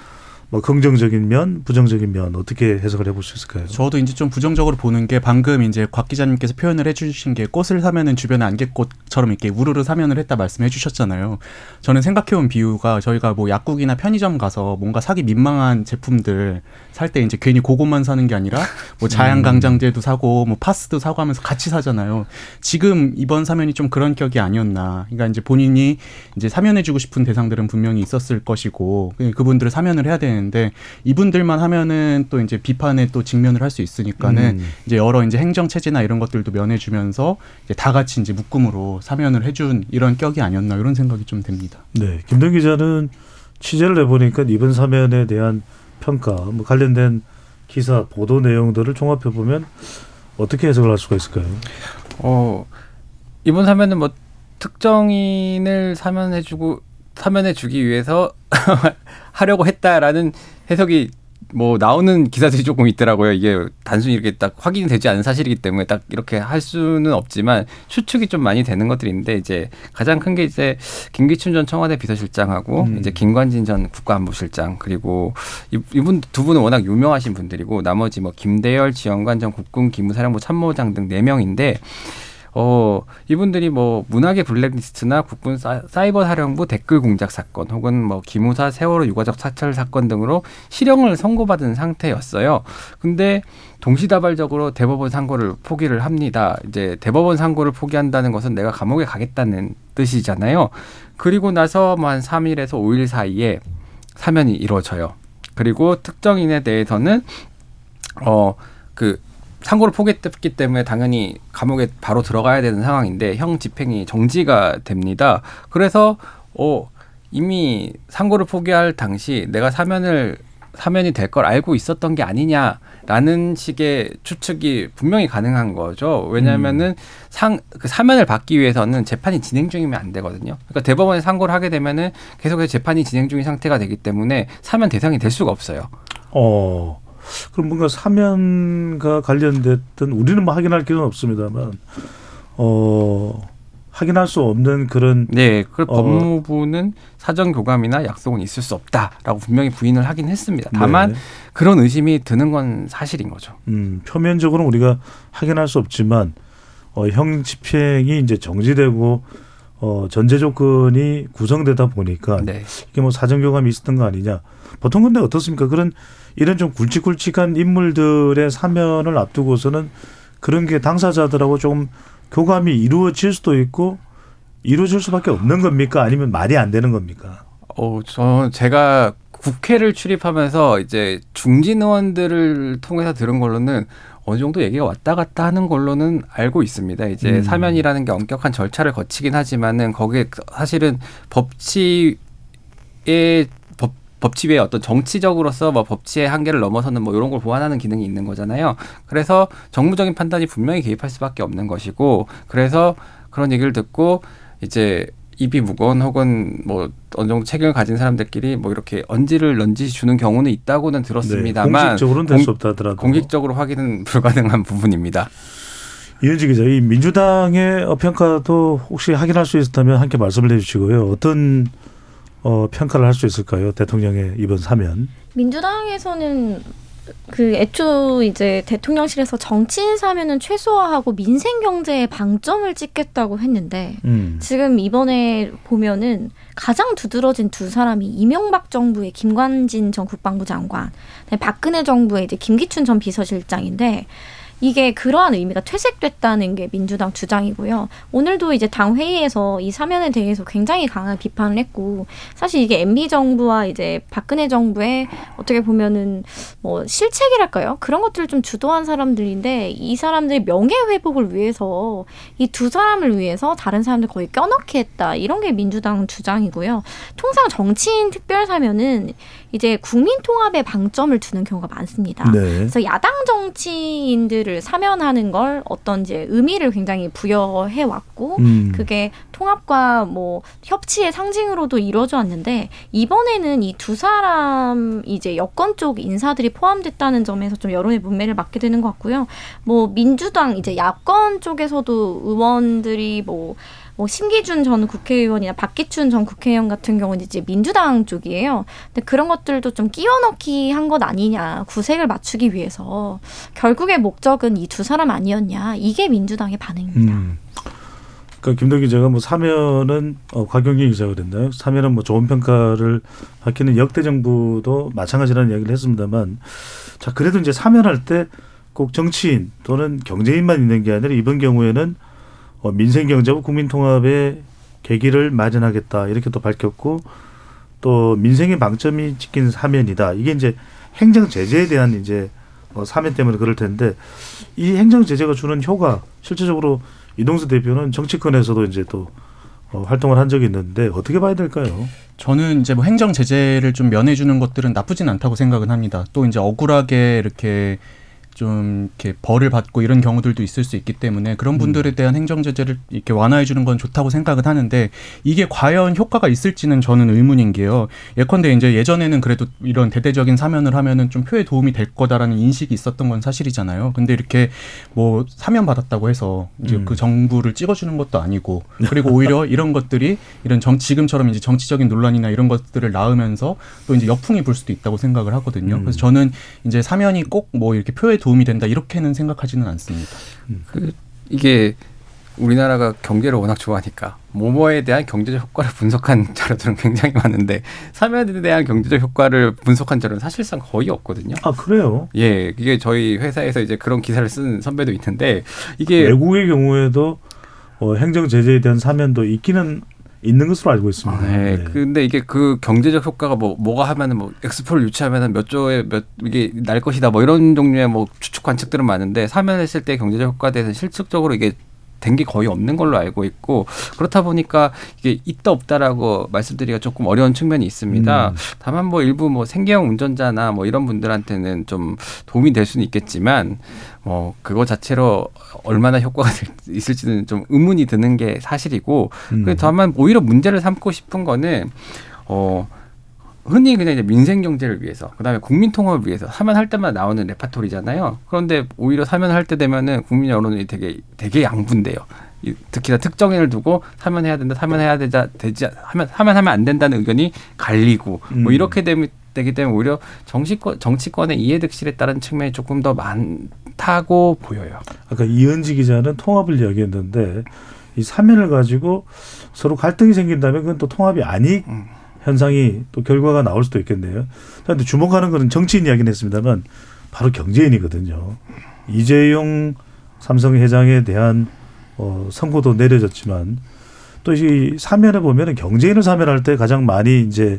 뭐 긍정적인 면, 부정적인 면 어떻게 해석을 해볼 수 있을까요? 저도 이제 좀 부정적으로 보는 게 방금 이제 곽 기자님께서 표현을 해주신 게 꽃을 사면은 주변에 안개꽃처럼 이렇게 우르르 사면을 했다 말씀해 주셨잖아요. 저는 생각해온 비유가 저희가 뭐 약국이나 편의점 가서 뭔가 사기 민망한 제품들 살 때 이제 괜히 그것만 사는 게 아니라 뭐 자양강장제도 사고 뭐 파스도 사고 하면서 같이 사잖아요. 지금 이번 사면이 좀 그런 격이 아니었나. 그러니까 이제 본인이 이제 사면해주고 싶은 대상들은 분명히 있었을 것이고 그분들을 사면을 해야 되는 데 이분들만 하면은 또 이제 비판에 또 직면을 할 수 있으니까는 음. 이제 여러 이제 행정 체제나 이런 것들도 면해주면서 이제 다 같이 이제 묶음으로 사면을 해준 이런 격이 아니었나 이런 생각이 좀 듭니다. 네. 김동 기자는 취재를 해보니까 이번 사면에 대한 평가, 뭐 관련된 기사, 보도 내용들을 종합해 보면 어떻게 해석을 할 수가 있을까요? 어 이번 사면은 뭐 특정인을 사면해주고 사면해주기 위해서 [LAUGHS] 하려고 했다라는 해석이 뭐 나오는 기사들이 조금 있더라고요. 이게 단순히 이렇게 딱 확인이 되지 않은 사실이기 때문에 딱 이렇게 할 수는 없지만 추측이 좀 많이 되는 것들이 있는데 이제 가장 큰 게 이제 김기춘 전 청와대 비서실장하고 음. 이제 김관진 전 국가안보실장 그리고 이- 이분 두 분은 워낙 유명하신 분들이고 나머지 뭐 김대열 지원관 전 국군 기무사령부 참모장 등 네 명인데 어, 이분들이 뭐 문학의 블랙리스트나 국군 사, 사이버 사령부 댓글 공작 사건 혹은 뭐 기무사 세월호 유가족 사찰 사건 등으로 실형을 선고받은 상태였어요. 근데 동시다발적으로 대법원 상고를 포기를 합니다. 이제 대법원 상고를 포기한다는 것은 내가 감옥에 가겠다는 뜻이잖아요. 그리고 나서 뭐한 3일에서 5일 사이에 사면이 이루어져요. 그리고 특정인에 대해서는 어, 그 상고를 포기했기 때문에 당연히 감옥에 바로 들어가야 되는 상황인데 형 집행이 정지가 됩니다. 그래서 어 이미 상고를 포기할 당시 내가 사면을 사면이 될 걸 알고 있었던 게 아니냐라는 식의 추측이 분명히 가능한 거죠. 왜냐하면은 상 그 사면을 받기 위해서는 재판이 진행 중이면 안 되거든요. 그러니까 대법원에 상고를 하게 되면은 계속해서 재판이 진행 중인 상태가 되기 때문에 사면 대상이 될 수가 없어요. 어, 그럼 뭔가 사면과 관련됐던 우리는 뭐 확인할 길은 없습니다만, 어, 확인할 수 없는 그런 네, 그 어. 법무부는 사전 교감이나 약속은 있을 수 없다라고 분명히 부인을 하긴 했습니다. 다만 네. 그런 의심이 드는 건 사실인 거죠. 음, 표면적으로는 우리가 확인할 수 없지만 어, 형 집행이 이제 정지되고 어, 전제 조건이 구성되다 보니까 네. 이게 뭐 사전 교감이 있었던 거 아니냐. 보통 근데 어떻습니까? 그런 이런 좀 굵직굵직한 인물들의 사면을 앞두고서는 그런 게 당사자들하고 좀 교감이 이루어질 수도 있고 이루어질 수밖에 없는 겁니까? 아니면 말이 안 되는 겁니까? 어, 저 제가 국회를 출입하면서 이제 중진 의원들을 통해서 들은 걸로는 어느 정도 얘기가 왔다 갔다 하는 걸로는 알고 있습니다. 이제 음. 사면이라는 게 엄격한 절차를 거치긴 하지만은 거기에 사실은 법치의 법 법치의 어떤 정치적으로서 뭐 법치의 한계를 넘어서는 뭐 이런 걸 보완하는 기능이 있는 거잖아요. 그래서 정무적인 판단이 분명히 개입할 수밖에 없는 것이고 그래서 그런 얘기를 듣고 이제 입이 무거운 혹은 뭐 어느 정도 책임을 가진 사람들끼리 뭐 이렇게 언지를 넌지시 주는 경우는 있다고는 들었습니다만 네, 공식적으로는 될 공- 수 없다 하더라도 공식적으로 확인은 [LAUGHS] 불가능한 부분입니다. 이현지 기자, 이 민주당의 어, 평가도 혹시 확인할 수 있다면 함께 말씀을 해주시고요. 어떤 어, 평가를 할 수 있을까요? 대통령의 이번 사면. 민주당에서는 그 애초 이제 대통령실에서 정치인 사면은 최소화하고 민생 경제에 방점을 찍겠다고 했는데 음. 지금 이번에 보면은 가장 두드러진 두 사람이 이명박 정부의 김관진 전 국방부 장관, 박근혜 정부의 이제 김기춘 전 비서실장인데 이게 그러한 의미가 퇴색됐다는 게 민주당 주장이고요. 오늘도 이제 당 회의에서 이 사면에 대해서 굉장히 강한 비판을 했고 사실 이게 MB 정부와 이제 박근혜 정부의 어떻게 보면은 뭐 실책이랄까요? 그런 것들을 좀 주도한 사람들인데 이 사람들의 명예 회복을 위해서 이 두 사람을 위해서 다른 사람들 거의 껴넣게 했다. 이런 게 민주당 주장이고요. 통상 정치인 특별 사면은 이제 국민 통합에 방점을 두는 경우가 많습니다. 네. 그래서 야당 정치인들을 사면하는 걸 어떤 이제 의미를 굉장히 부여해 왔고 음. 그게 통합과 뭐 협치의 상징으로도 이루어져 왔는데 이번에는 이 두 사람 이제 여권 쪽 인사들이 포함됐다는 점에서 좀 여론의 문매를 맞게 되는 것 같고요. 뭐 민주당 이제 야권 쪽에서도 의원들이 뭐 뭐 심기준 전 국회의원이나 박기춘 전 국회의원 같은 경우는 이제 민주당 쪽이에요. 근데 그런 것들도 좀 끼워 넣기 한 것 아니냐. 구색을 맞추기 위해서 결국의 목적은 이 두 사람 아니었냐. 이게 민주당의 반응입니다. 음. 그러니까 김동 기자가 뭐 사면은 어, 곽경기 기자가 그랬나요? 사면은 뭐 좋은 평가를 받기는 역대 정부도 마찬가지라는 이야기를 했습니다만 자 그래도 이제 사면할 때 꼭 정치인 또는 경제인만 있는 게 아니라 이번 경우에는 어, 민생 경제와 국민 통합의 계기를 마련하겠다 이렇게 또 밝혔고 또 민생의 방점이 찍힌 사면이다. 이게 이제 행정 제재에 대한 이제 어, 사면 때문에 그럴 텐데 이 행정 제재가 주는 효과 실질적으로 이동수 대표는 정치권에서도 이제 또 어, 활동을 한 적이 있는데 어떻게 봐야 될까요? 저는 이제 뭐 행정 제재를 좀 면해주는 것들은 나쁘진 않다고 생각은 합니다. 또 이제 억울하게 이렇게 좀 이렇게 벌을 받고 이런 경우들도 있을 수 있기 때문에 그런 분들에 대한 행정 제재를 이렇게 완화해 주는 건 좋다고 생각은 하는데 이게 과연 효과가 있을지는 저는 의문인 게요. 예컨대 이제 예전에는 그래도 이런 대대적인 사면을 하면은 좀 표에 도움이 될 거다라는 인식이 있었던 건 사실이잖아요. 근데 이렇게 뭐 사면 받았다고 해서 이제 음. 그 정부를 찍어주는 것도 아니고 그리고 오히려 [LAUGHS] 이런 것들이 이런 정 지금처럼 이제 정치적인 논란이나 이런 것들을 낳으면서 또 이제 역풍이 불 수도 있다고 생각을 하거든요. 음. 그래서 저는 이제 사면이 꼭 뭐 이렇게 표에 도움이 된다 이렇게는 생각하지는 않습니다. 그 이게 우리나라가 경제를 워낙 좋아하니까 모모에 대한 경제적 효과를 분석한 [LAUGHS] 자료들은 굉장히 많은데 사면에 대한 경제적 효과를 분석한 자료는 사실상 거의 없거든요. 아 그래요? 예, 이게 저희 회사에서 이제 그런 기사를 쓴 선배도 있는데 이게 외국의 경우에도 어, 행정 제재에 대한 사면도 있기는 있는 것으로 알고 있습니다. 네. 네. 근데 이게 그 경제적 효과가 뭐 뭐가 하면은 뭐 엑스포를 유치하면은 몇 조에 몇 이게 날 것이다 뭐 이런 종류의 뭐 추측 관측들은 많은데 사면했을 때 경제적 효과에 대해서 실질적으로 이게 된 게 거의 없는 걸로 알고 있고 그렇다 보니까 이게 있다 없다라고 말씀드리기가 조금 어려운 측면이 있습니다. 음. 다만 뭐 일부 뭐 생계형 운전자나 뭐 이런 분들한테는 좀 도움이 될 수는 있겠지만 뭐 그거 자체로 얼마나 효과가 될- 있을지는 좀 의문이 드는 게 사실이고 음. 그 다만 오히려 문제를 삼고 싶은 거는 어 흔히 그냥 이제 민생 경제를 위해서 그다음에 국민 통합을 위해서 사면할 때마다 나오는 레파토리잖아요. 그런데 오히려 사면할 때 되면은 국민 여론이 되게 되게 양분돼요. 이- 특히나 특정인을 두고 사면해야 된다, 사면해야 되자 되지 않- 하면 사면하면 안 된다는 의견이 갈리고 음. 뭐 이렇게 되면 되기 때문에 오히려 정치권 정치권의 이해득실에 따른 측면이 조금 더 많다고 보여요. 아까 이은지 기자는 통합을 이야기했는데 이 사면을 가지고 서로 갈등이 생긴다면 그건 또 통합이 아닌 음. 현상이 또 결과가 나올 수도 있겠네요. 그런데 주목하는 거는 정치인 이야기는 했습니다만 바로 경제인이거든요. 이재용 삼성 회장에 대한 어, 선고도 내려졌지만 또 이 사면에 보면은 경제인을 사면할 때 가장 많이 이제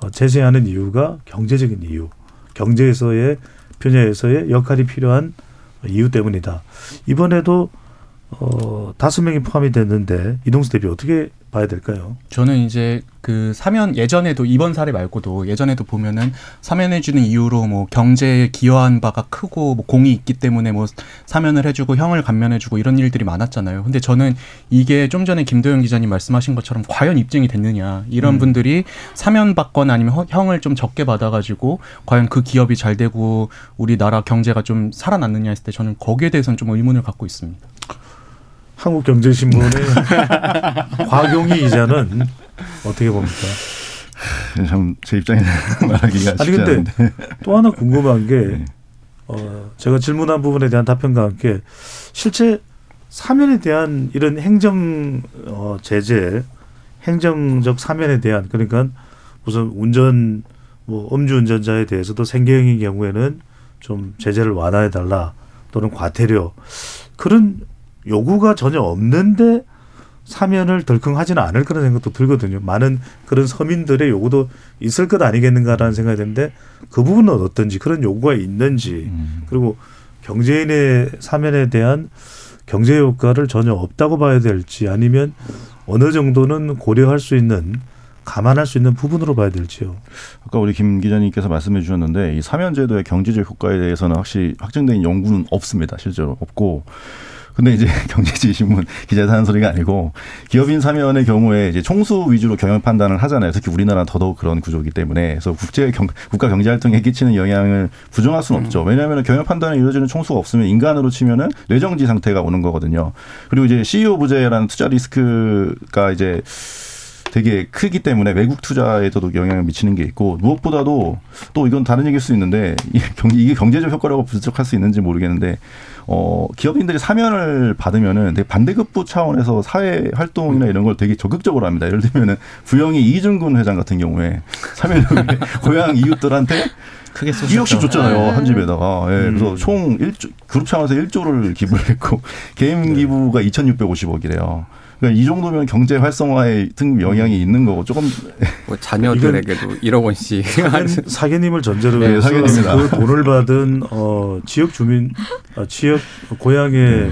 어, 제시하는 이유가 경제적인 이유, 경제에서의 분야에서의 역할이 필요한 이유 때문이다. 이번에도 어, 다섯 명이 포함이 됐는데 이동수 대표 어떻게 봐야 될까요? 저는 이제 그 사면 예전에도 이번 사례 말고도 예전에도 보면은 사면해주는 이유로 뭐 경제에 기여한 바가 크고 뭐 공이 있기 때문에 뭐 사면을 해주고 형을 감면해주고 이런 일들이 많았잖아요. 근데 저는 이게 좀 전에 김도영 기자님 말씀하신 것처럼 과연 입증이 됐느냐 이런 음. 분들이 사면 받거나 아니면 허- 형을 좀 적게 받아가지고 과연 그 기업이 잘 되고 우리나라 경제가 좀 살아났느냐 했을 때 저는 거기에 대해서는 좀 의문을 갖고 있습니다. 한국경제신문의 곽용희 [LAUGHS] 기자는 어떻게 봅니까? 참 제 입장에는 [LAUGHS] 말하기가 아니 근데 않은데. 또 하나 궁금한 게 네. 어, 제가 질문한 부분에 대한 답변과 함께 실제 사면에 대한 이런 행정 어, 제재, 행정적 사면에 대한 그러니까 무슨 운전 뭐 음주운전자에 대해서도 생계형인 경우에는 좀 제재를 완화해 달라 또는 과태료 그런 요구가 전혀 없는데 사면을 덜컹하지는 않을 거라는 생각도 들거든요. 많은 그런 서민들의 요구도 있을 것 아니겠는가라는 생각이 드는데 그 부분은 어떤지 그런 요구가 있는지 음. 그리고 경제인의 사면에 대한 경제 효과를 전혀 없다고 봐야 될지 아니면 어느 정도는 고려할 수 있는 감안할 수 있는 부분으로 봐야 될지요. 아까 우리 김 기자님께서 말씀해 주셨는데 이 사면제도의 경제적 효과에 대해서는 확실히 확정된 연구는 없습니다. 실제로 없고. 근데 이제 [LAUGHS] 경제지 신문 기자에서 하는 소리가 아니고 기업인 사면의 경우에 이제 총수 위주로 경영 판단을 하잖아요. 특히 우리나라는 더더욱 그런 구조이기 때문에 그래서 국제 경, 국가 경제 활동에 끼치는 영향을 부정할 수는 없죠. 왜냐하면 경영 판단이 이루어지는 총수가 없으면 인간으로 치면은 뇌정지 상태가 오는 거거든요. 그리고 이제 CEO 부재라는 투자 리스크가 이제 되게 크기 때문에 외국 투자에도 영향을 미치는 게 있고 무엇보다도 또 이건 다른 얘기일 수 있는데 이 이게 경제적 효과라고 분석할 수 있는지 모르겠는데 어 기업인들이 사면을 받으면은 되게 반대급부 차원에서 사회 활동이나 이런 걸 되게 적극적으로 합니다. 예를 들면은 부영이 이준근 회장 같은 경우에 사면을 [LAUGHS] 고향 이웃들한테 크게 1억씩 줬잖아요 한 집에다가 예, 그래서 음. 총 1조 그룹 차원에서 1조를 기부를 했고 개인 기부가 2,650억이래요. 그러니까 이 정도면 경제 활성화에 등 영향이 있는 거고 조금 뭐 자녀들에게도 1억 원씩 사견, [LAUGHS] 사견임을 전제로 네, 해서. 그 돈을 받은 어, 지역 주민, 어, 지역 고향의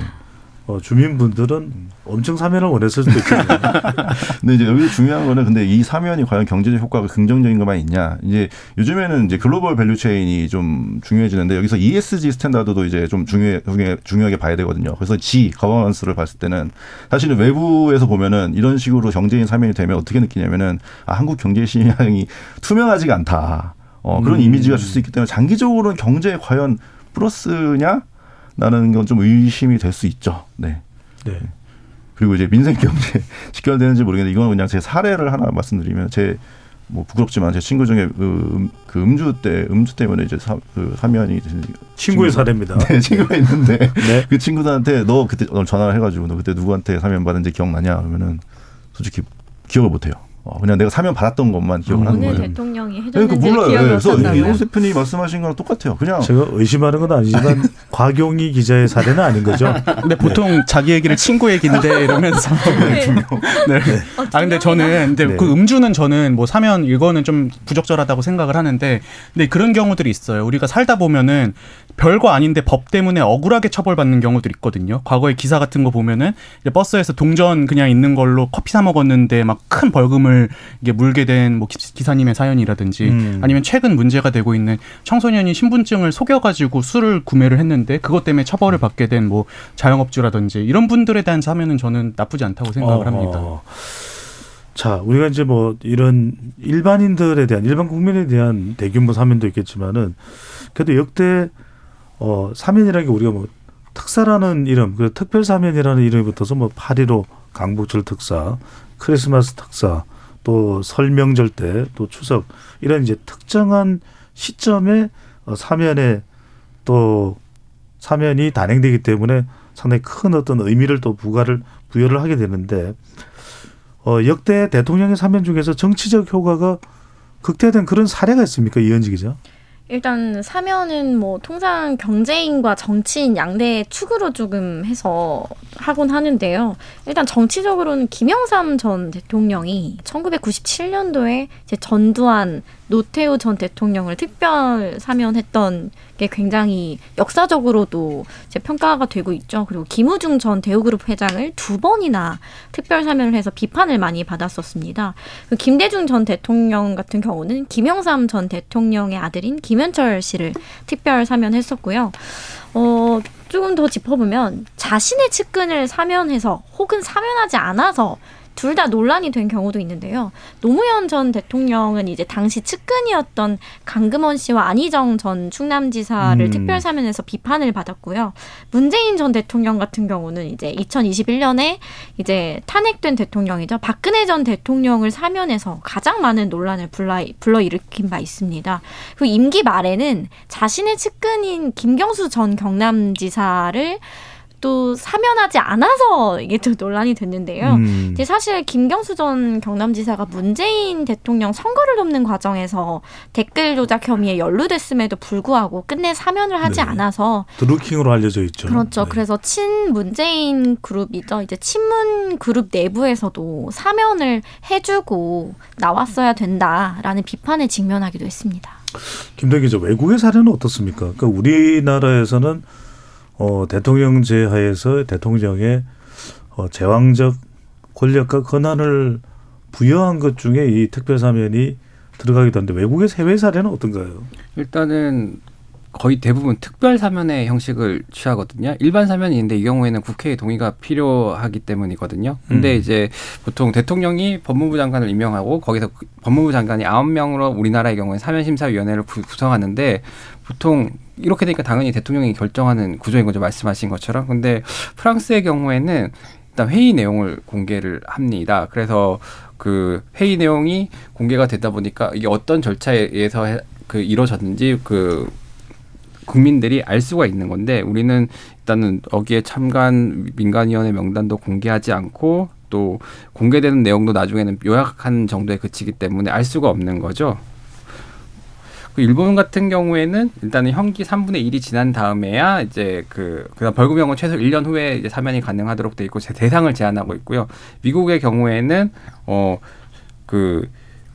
어, 주민분들은 엄청 사면을 원했을 수도 있겠네요. [LAUGHS] 근데 이제 여기서 중요한 거는 근데 이 사면이 과연 경제적 효과가 긍정적인 것만 있냐. 이제 요즘에는 이제 global value chain이 좀 중요해지는데 여기서 ESG 스탠다드도 이제 좀 중요해, 중요하게 봐야 되거든요. 그래서 G, 거버넌스를 봤을 때는 사실은 외부에서 보면은 이런 식으로 경제인 사면이 되면 어떻게 느끼냐면은 아, 한국 경제 시장이 투명하지가 않다. 어, 그런 음. 이미지가 줄 수 있기 때문에 장기적으로는 경제에 과연 플러스냐? 라는 건 좀 의심이 될 수 있죠. 네. 네. 그리고 이제 민생 경제 [LAUGHS] 직결되는지 모르겠는데 이건 그냥 제 사례를 하나 말씀드리면 제 뭐 부끄럽지만 제 친구 중에 그, 음, 그 음주 때 음주 때문에 이제 사, 그 사면이 친구의 친구가- 사례입니다. [LAUGHS] 네, 친구가 있는데 [LAUGHS] 네. 그 친구들한테 너 그때 전화를 해가지고 너 그때 누구한테 사면 받은지 기억나냐 그러면은 솔직히 기억을 못해요. 어, 그냥 내가 사면 받았던 것만 기억을 하는 거예요. 대통령이 네, 그 해줬는지 몰라요. 네, 기억이 그래서. 이동수 대표님이 말씀하신 거랑 똑같아요. 그냥 제가 의심하는 건 아니지만 곽용희 기자의 사례는 아닌 거죠. [LAUGHS] 근데 보통 자기 얘기를 친구 얘기인데 이러면서 [LAUGHS] 네. 어, 아 근데 저는 근데 네. 그 음주는 저는 뭐 사면 이거는 좀 부적절하다고 생각을 하는데 근데 그런 경우들이 있어요. 우리가 살다 보면은 별거 아닌데 법 때문에 억울하게 처벌받는 경우들이 있거든요. 과거에 기사 같은 거 보면은 버스에서 동전 그냥 있는 걸로 커피 사 먹었는데 막 큰 벌금을 이게 물게 된 뭐 기사님의 사연이라든지 음. 아니면 최근 문제가 되고 있는 청소년이 신분증을 속여가지고 술을 구매를 했는데 그것 때문에 처벌을 받게 된 뭐 자영업주라든지 이런 분들에 대한 사면은 저는 나쁘지 않다고 생각을 합니다. 어, 자, 우리가 이제 뭐 이런 일반인들에 대한 일반 국민에 대한 대규모 사면도 있겠지만은 그래도 역대 어 사면이라는 게 우리가 뭐 특사라는 이름, 그 특별 사면이라는 이름이 붙어서 뭐8.15 강북절 특사, 크리스마스 특사, 또 설명절 때, 또 추석 이런 이제 특정한 시점에 어, 사면에 또 사면이 단행되기 때문에 상당히 큰 어떤 의미를 또 부과를 부여를 하게 되는데 어, 역대 대통령의 사면 중에서 정치적 효과가 극대화된 그런 사례가 있습니까 이현지 기자? 일단 사면은 뭐 통상 경제인과 정치인 양대 축으로 조금 해서 하곤 하는데요. 일단 정치적으로는 김영삼 전 대통령이 1997년도에 이제 전두환 노태우 전 대통령을 특별 사면했던 게 굉장히 역사적으로도 이제 평가가 되고 있죠. 그리고 김우중 전 대우그룹 회장을 두 번이나 특별 사면을 해서 비판을 많이 받았었습니다. 그 김대중 전 대통령 같은 경우는 김영삼 전 대통령의 아들인 김현철 씨를 특별 사면했었고요. 어, 조금 더 짚어보면 자신의 측근을 사면해서 혹은 사면하지 않아서 둘 다 논란이 된 경우도 있는데요. 노무현 전 대통령은 이제 당시 측근이었던 강금원 씨와 안희정 전 충남지사를 음. 특별 사면해서 비판을 받았고요. 문재인 전 대통령 같은 경우는 이제 2021년에 이제 탄핵된 대통령이죠. 박근혜 전 대통령을 사면해서 가장 많은 논란을 불러, 불러일으킨 바 있습니다. 그 임기 말에는 자신의 측근인 김경수 전 경남지사를 또 사면하지 않아서 이게 또 논란이 됐는데요. 음. 이제 사실 김경수 전 경남지사가 문재인 대통령 선거를 돕는 과정에서 댓글 조작 혐의에 연루됐음에도 불구하고 끝내 사면을 하지 네. 않아서 드루킹으로 알려져 있죠. 그렇죠. 네. 그래서 친 문재인 그룹이죠. 이제 친문 그룹 내부에서도 사면을 해주고 나왔어야 된다라는 비판에 직면하기도 했습니다. 김동 기자, 외국의 사례는 어떻습니까? 그러니까 우리나라에서는 어, 대통령제 하에서 대통령의 어, 제왕적 권력과 권한을 부여한 것 중에 이 특별사면이 들어가기도 한데 외국의 해외 사례는 어떤가요? 일단은 거의 대부분 특별 사면의 형식을 취하거든요. 일반 사면이 있는데 이 경우에는 국회의 동의가 필요하기 때문이거든요. 근데 음. 이제 보통 대통령이 법무부 장관을 임명하고 거기서 그 법무부 장관이 아홉 명으로 우리나라의 경우에 사면 심사 위원회를 구- 구성하는데 보통 이렇게 되니까 당연히 대통령이 결정하는 구조인 거죠. 말씀하신 것처럼. 근데 프랑스의 경우에는 일단 회의 내용을 공개를 합니다. 그래서 그 회의 내용이 공개가 되다 보니까 이게 어떤 절차에 의해서 해- 그 이루어졌는지 그 국민들이 알 수가 있는 건데 우리는 일단은 여기에 참가한 민간위원회 명단도 공개하지 않고 또 공개되는 내용도 나중에는 요약한 정도에 그치기 때문에 알 수가 없는 거죠. 그 일본 같은 경우에는 일단은 형기 3분의 1이 지난 다음에야 이제 그 그다음 벌금형은 최소 1년 후에 이제 사면이 가능하도록 돼 있고 제- 대상을 제한하고 있고요. 미국의 경우에는 어 그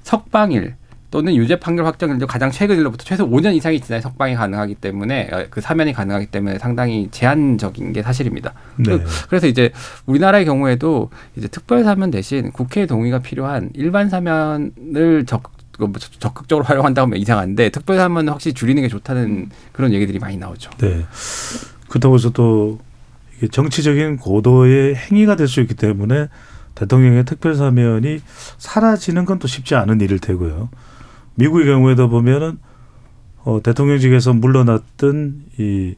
석방일 또는 유죄 판결 확정일도 가장 최근일로부터 최소 5년 이상이 지나야 석방이 가능하기 때문에 어, 그 사면이 가능하기 때문에 상당히 제한적인 게 사실입니다. 네. 그래서 이제 우리나라의 경우에도 이제 특별 사면 대신 국회 동의가 필요한 일반 사면을 적 그뭐 적극적으로 활용한다고 하면 이상한데 특별 사면은 확실히 줄이는 게 좋다는 그런 얘기들이 많이 나오죠. 네. 그렇다고 해서 또 이게 정치적인 고도의 행위가 될 수 있기 때문에 대통령의 특별 사면이 사라지는 건 또 쉽지 않은 일일 테고요. 미국의 경우에도 보면은 어, 대통령직에서 물러났던 이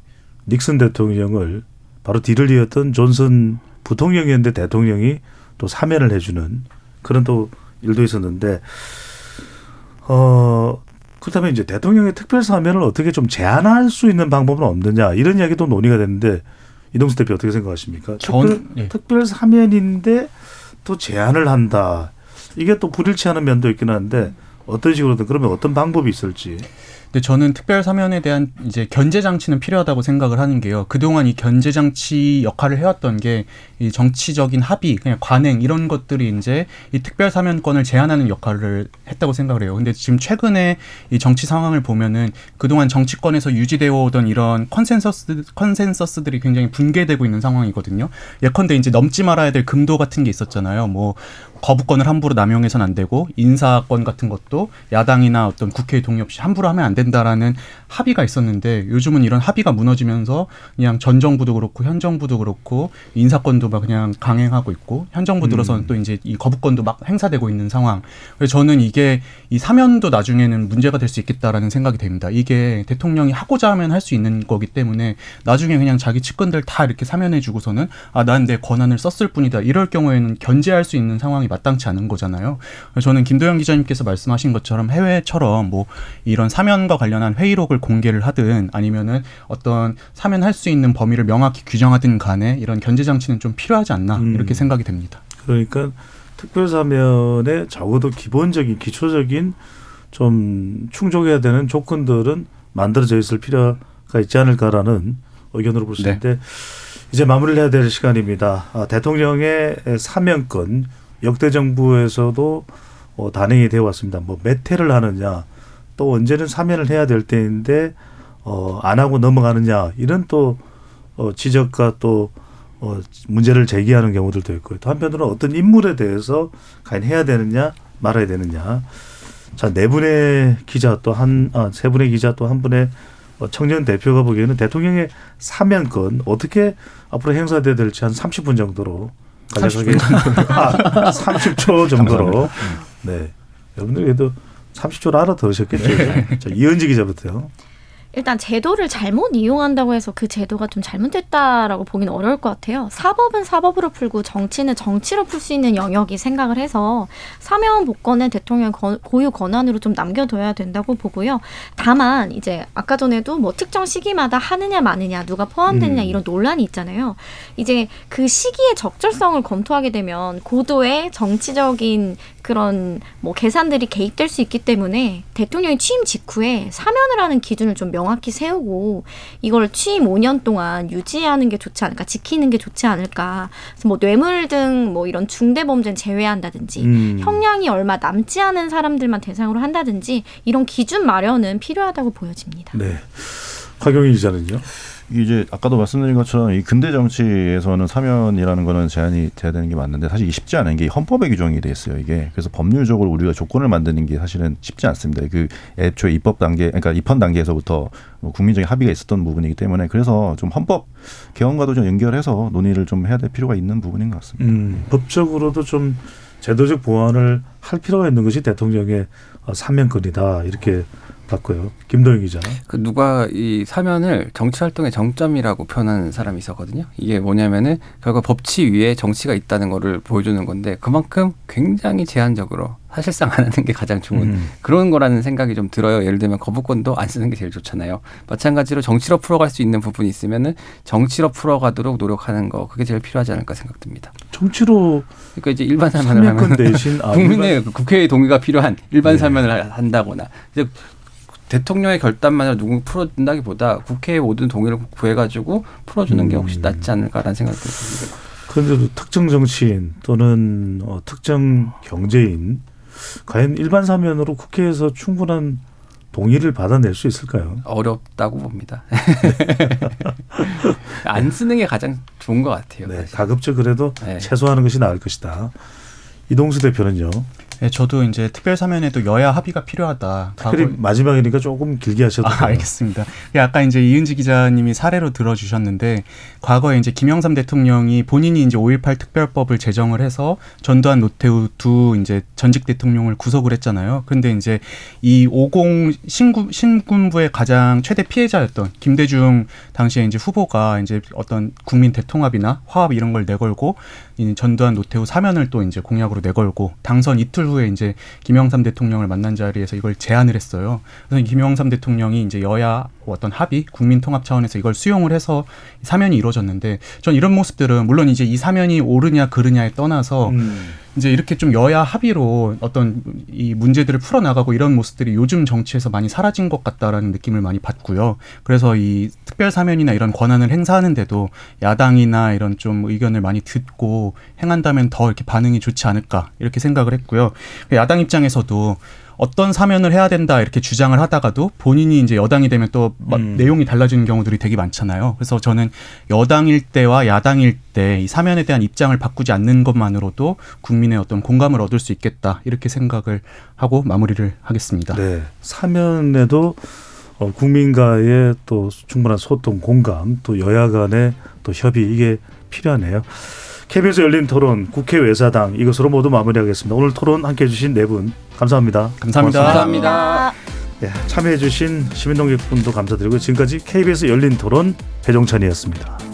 닉슨 대통령을 바로 뒤를 이었던 존슨 부통령이었는데 대통령이 또 사면을 해주는 그런 또 일도 있었는데 어 그렇다면 이제 대통령의 특별 사면을 어떻게 좀 제한할 수 있는 방법은 없느냐 이런 이야기도 논의가 됐는데 이동수 대표 어떻게 생각하십니까? 전- 특별, 예. 특별 사면인데 또 제한을 한다. 이게 또 불일치하는 면도 있긴 한데 어떤 식으로든 그러면 어떤 방법이 있을지. 근데 저는 특별 사면에 대한 이제 견제 장치는 필요하다고 생각을 하는 게요. 그동안 이 견제 장치 역할을 해왔던 게 이 정치적인 합의, 그냥 관행 이런 것들이 이제 이 특별 사면권을 제한하는 역할을 했다고 생각을 해요. 근데 지금 최근에 이 정치 상황을 보면은 그동안 정치권에서 유지되어 오던 이런 consensus consensus들이 굉장히 붕괴되고 있는 상황이거든요. 예컨대 이제 넘지 말아야 될 금도 같은 게 있었잖아요. 뭐 거부권을 함부로 남용해서는 안 되고 인사권 같은 것도 야당이나 어떤 국회의 동의 없이 함부로 하면 안 된다라는 합의가 있었는데 요즘은 이런 합의가 무너지면서 그냥 전 정부도 그렇고 현 정부도 그렇고 인사권도 막 그냥 강행하고 있고 현 정부 들어서는 음. 또 이제 이 거부권도 막 행사되고 있는 상황. 그래서 저는 이게 이 사면도 나중에는 문제가 될 수 있겠다라는 생각이 됩니다. 이게 대통령이 하고자 하면 할 수 있는 거기 때문에 나중에 그냥 자기 측근들 다 이렇게 사면해 주고서는 아 난 내 권한을 썼을 뿐이다 이럴 경우에는 견제할 수 있는 상황이 마땅치 않은 거잖아요. 저는 김도영 기자님께서 말씀하신 것처럼 해외처럼 뭐 이런 사면과 관련한 회의록을 공개를 하든 아니면은 어떤 사면할 수 있는 범위를 명확히 규정하든 간에 이런 견제 장치는 좀 필요하지 않나 음. 이렇게 생각이 됩니다. 그러니까 특별 사면에 적어도 기본적인 기초적인 좀 충족해야 되는 조건들은 만들어져 있을 필요가 있지 않을까라는 의견으로 볼수 네. 있는데 이제 마무리를 해야 될 시간입니다. 아, 대통령의 사면권 역대 정부에서도 어, 단행이 되어 왔습니다. 뭐몇 회를 하느냐 또 언제는 사면을 해야 될 때인데 어, 안 하고 넘어가느냐 이런 또 어, 지적과 또 어, 문제를 제기하는 경우들도 있고요. 또 한편으로는 어떤 인물에 대해서 과연 해야 되느냐 말아야 되느냐. 자, 네 분의 기자 또 한, 아, 세 분의 기자 또 한 분의 어, 청년 대표가 보기에는 대통령의 사면권 어떻게 앞으로 행사돼야 될지 한 30분 정도로 간략하게 아, 30초 [LAUGHS] 정도로 네. 여러분들 그래도 30초를 알아들으셨겠죠. 자, 이은지 기자부터요. 일단 제도를 잘못 이용한다고 해서 그 제도가 좀 잘못됐다라고 보기는 어려울 것 같아요. 사법은 사법으로 풀고 정치는 정치로 풀 수 있는 영역이 생각을 해서 사면 복권은 대통령 권- 고유 권한으로 좀 남겨둬야 된다고 보고요. 다만 이제 아까 전에도 뭐 특정 시기마다 하느냐 마느냐 누가 포함되느냐 음. 이런 논란이 있잖아요. 이제 그 시기의 적절성을 검토하게 되면 고도의 정치적인 그런 뭐 계산들이 개입될 수 있기 때문에 대통령이 취임 직후에 사면을 하는 기준을 좀 명확히 세우고 이걸 취임 5년 동안 유지하는 게 좋지 않을까 지키는 게 좋지 않을까 그래서 뭐 뇌물 등 뭐 이런 중대 범죄는 제외한다든지 음. 형량이 얼마 남지 않은 사람들만 대상으로 한다든지 이런 기준 마련은 필요하다고 보여집니다. 네. 박용희 기자는요. 이제 아까도 말씀드린 것처럼 이 근대 정치에서는 사면이라는 거는 제한이 돼야 되는 게 맞는데 사실 쉽지 않은 게 헌법에 규정이 돼 있어요 이게 그래서 법률적으로 우리가 조건을 만드는 게 사실은 쉽지 않습니다 그 애초에 입법 단계 그러니까 입헌 단계에서부터 뭐 국민적인 합의가 있었던 부분이기 때문에 그래서 좀 헌법 개헌과도 좀 연결해서 논의를 좀 해야 될 필요가 있는 부분인 것 같습니다. 음, 법적으로도 좀 제도적 보완을 할 필요가 있는 것이 대통령의 어, 사면권이다 이렇게 봤고요. 김도영 기자. 그 누가 이 사면을 정치 활동의 정점이라고 표현하는 사람이 있었거든요. 이게 뭐냐면은 결국 법치 위에 정치가 있다는 거를 보여주는 건데 그만큼 굉장히 제한적으로 사실상 안 하는 게 가장 좋은 음. 그런 거라는 생각이 좀 들어요. 예를 들면 거부권도 안 쓰는 게 제일 좋잖아요. 마찬가지로 정치로 풀어갈 수 있는 부분이 있으면은 정치로 풀어가도록 노력하는 거 그게 제일 필요하지 않을까 생각됩니다. 정치로 그러니까 이제 일반 사면을 하면 대신 아, 국민의 그 국회의 동의가 필요한 일반 네. 사면을 하- 한다거나 이제 대통령의 결단만으로 누구 풀어준다기보다 국회의 모든 동의를 구해가지고 풀어주는 게 혹시 음. 낫지 않을까라는 생각이 듭니다. 그런데도 특정 정치인 또는 어, 특정 경제인 과연 일반 사면으로 국회에서 충분한 동의를 받아낼 수 있을까요? 어렵다고 봅니다. [LAUGHS] 안 쓰는 게 가장 좋은 것 같아요. 네. 가급적 그래도 네. 최소화하는 것이 나을 것이다. 이동수 대표는요. 네, 저도 이제 특별 사면에도 여야 합의가 필요하다. 특별히 과거- 마지막이니까 조금 길게 하셔도 아, 돼요. 알겠습니다. 예, 아까 이제 이은지 기자님이 사례로 들어주셨는데 과거에 이제 김영삼 대통령이 본인이 이제 5.18 특별법을 제정을 해서 전두환 노태우 두 이제 전직 대통령을 구속을 했잖아요. 그런데 이제 이 50 신군 신군부의 가장 최대 피해자였던 김대중 당시에 이제 후보가 이제 어떤 국민 대통합이나 화합 이런 걸 내걸고 이 전두환 노태우 사면을 또 이제 공약으로 내걸고 당선 이틀 후에 이제 김영삼 대통령을 만난 자리에서 이걸 제안을 했어요. 그래서 김영삼 대통령이 이제 여야 어떤 합의, 국민 통합 차원에서 이걸 수용을 해서 사면이 이루어졌는데 전 이런 모습들은 물론 이제 이 사면이 옳으냐 그르냐에 떠나서 음. 이제 이렇게 좀 여야 합의로 어떤 이 문제들을 풀어나가고 이런 모습들이 요즘 정치에서 많이 사라진 것 같다라는 느낌을 많이 받고요. 그래서 이 특별 사면이나 이런 권한을 행사하는데도 야당이나 이런 좀 의견을 많이 듣고 행한다면 더 이렇게 반응이 좋지 않을까 이렇게 생각을 했고요. 야당 입장에서도 어떤 사면을 해야 된다 이렇게 주장을 하다가도 본인이 이제 여당이 되면 또 마- 음. 내용이 달라지는 경우들이 되게 많잖아요. 그래서 저는 여당일 때와 야당일 때 이 사면에 대한 입장을 바꾸지 않는 것만으로도 국민의 어떤 공감을 얻을 수 있겠다 이렇게 생각을 하고 마무리를 하겠습니다. 네. 사면에도 어, 국민과의 또 충분한 소통, 공감, 또 여야 간의 또 협의 이게 필요하네요. KBS 열린 토론 국회 외사당 이것으로 모두 마무리하겠습니다. 오늘 토론 함께 해주신 네 분 감사합니다. 감사합니다. 고맙습니다. 감사합니다. 네, 참여해주신 시민동객분도 감사드리고 지금까지 KBS 열린 토론 배종찬이었습니다.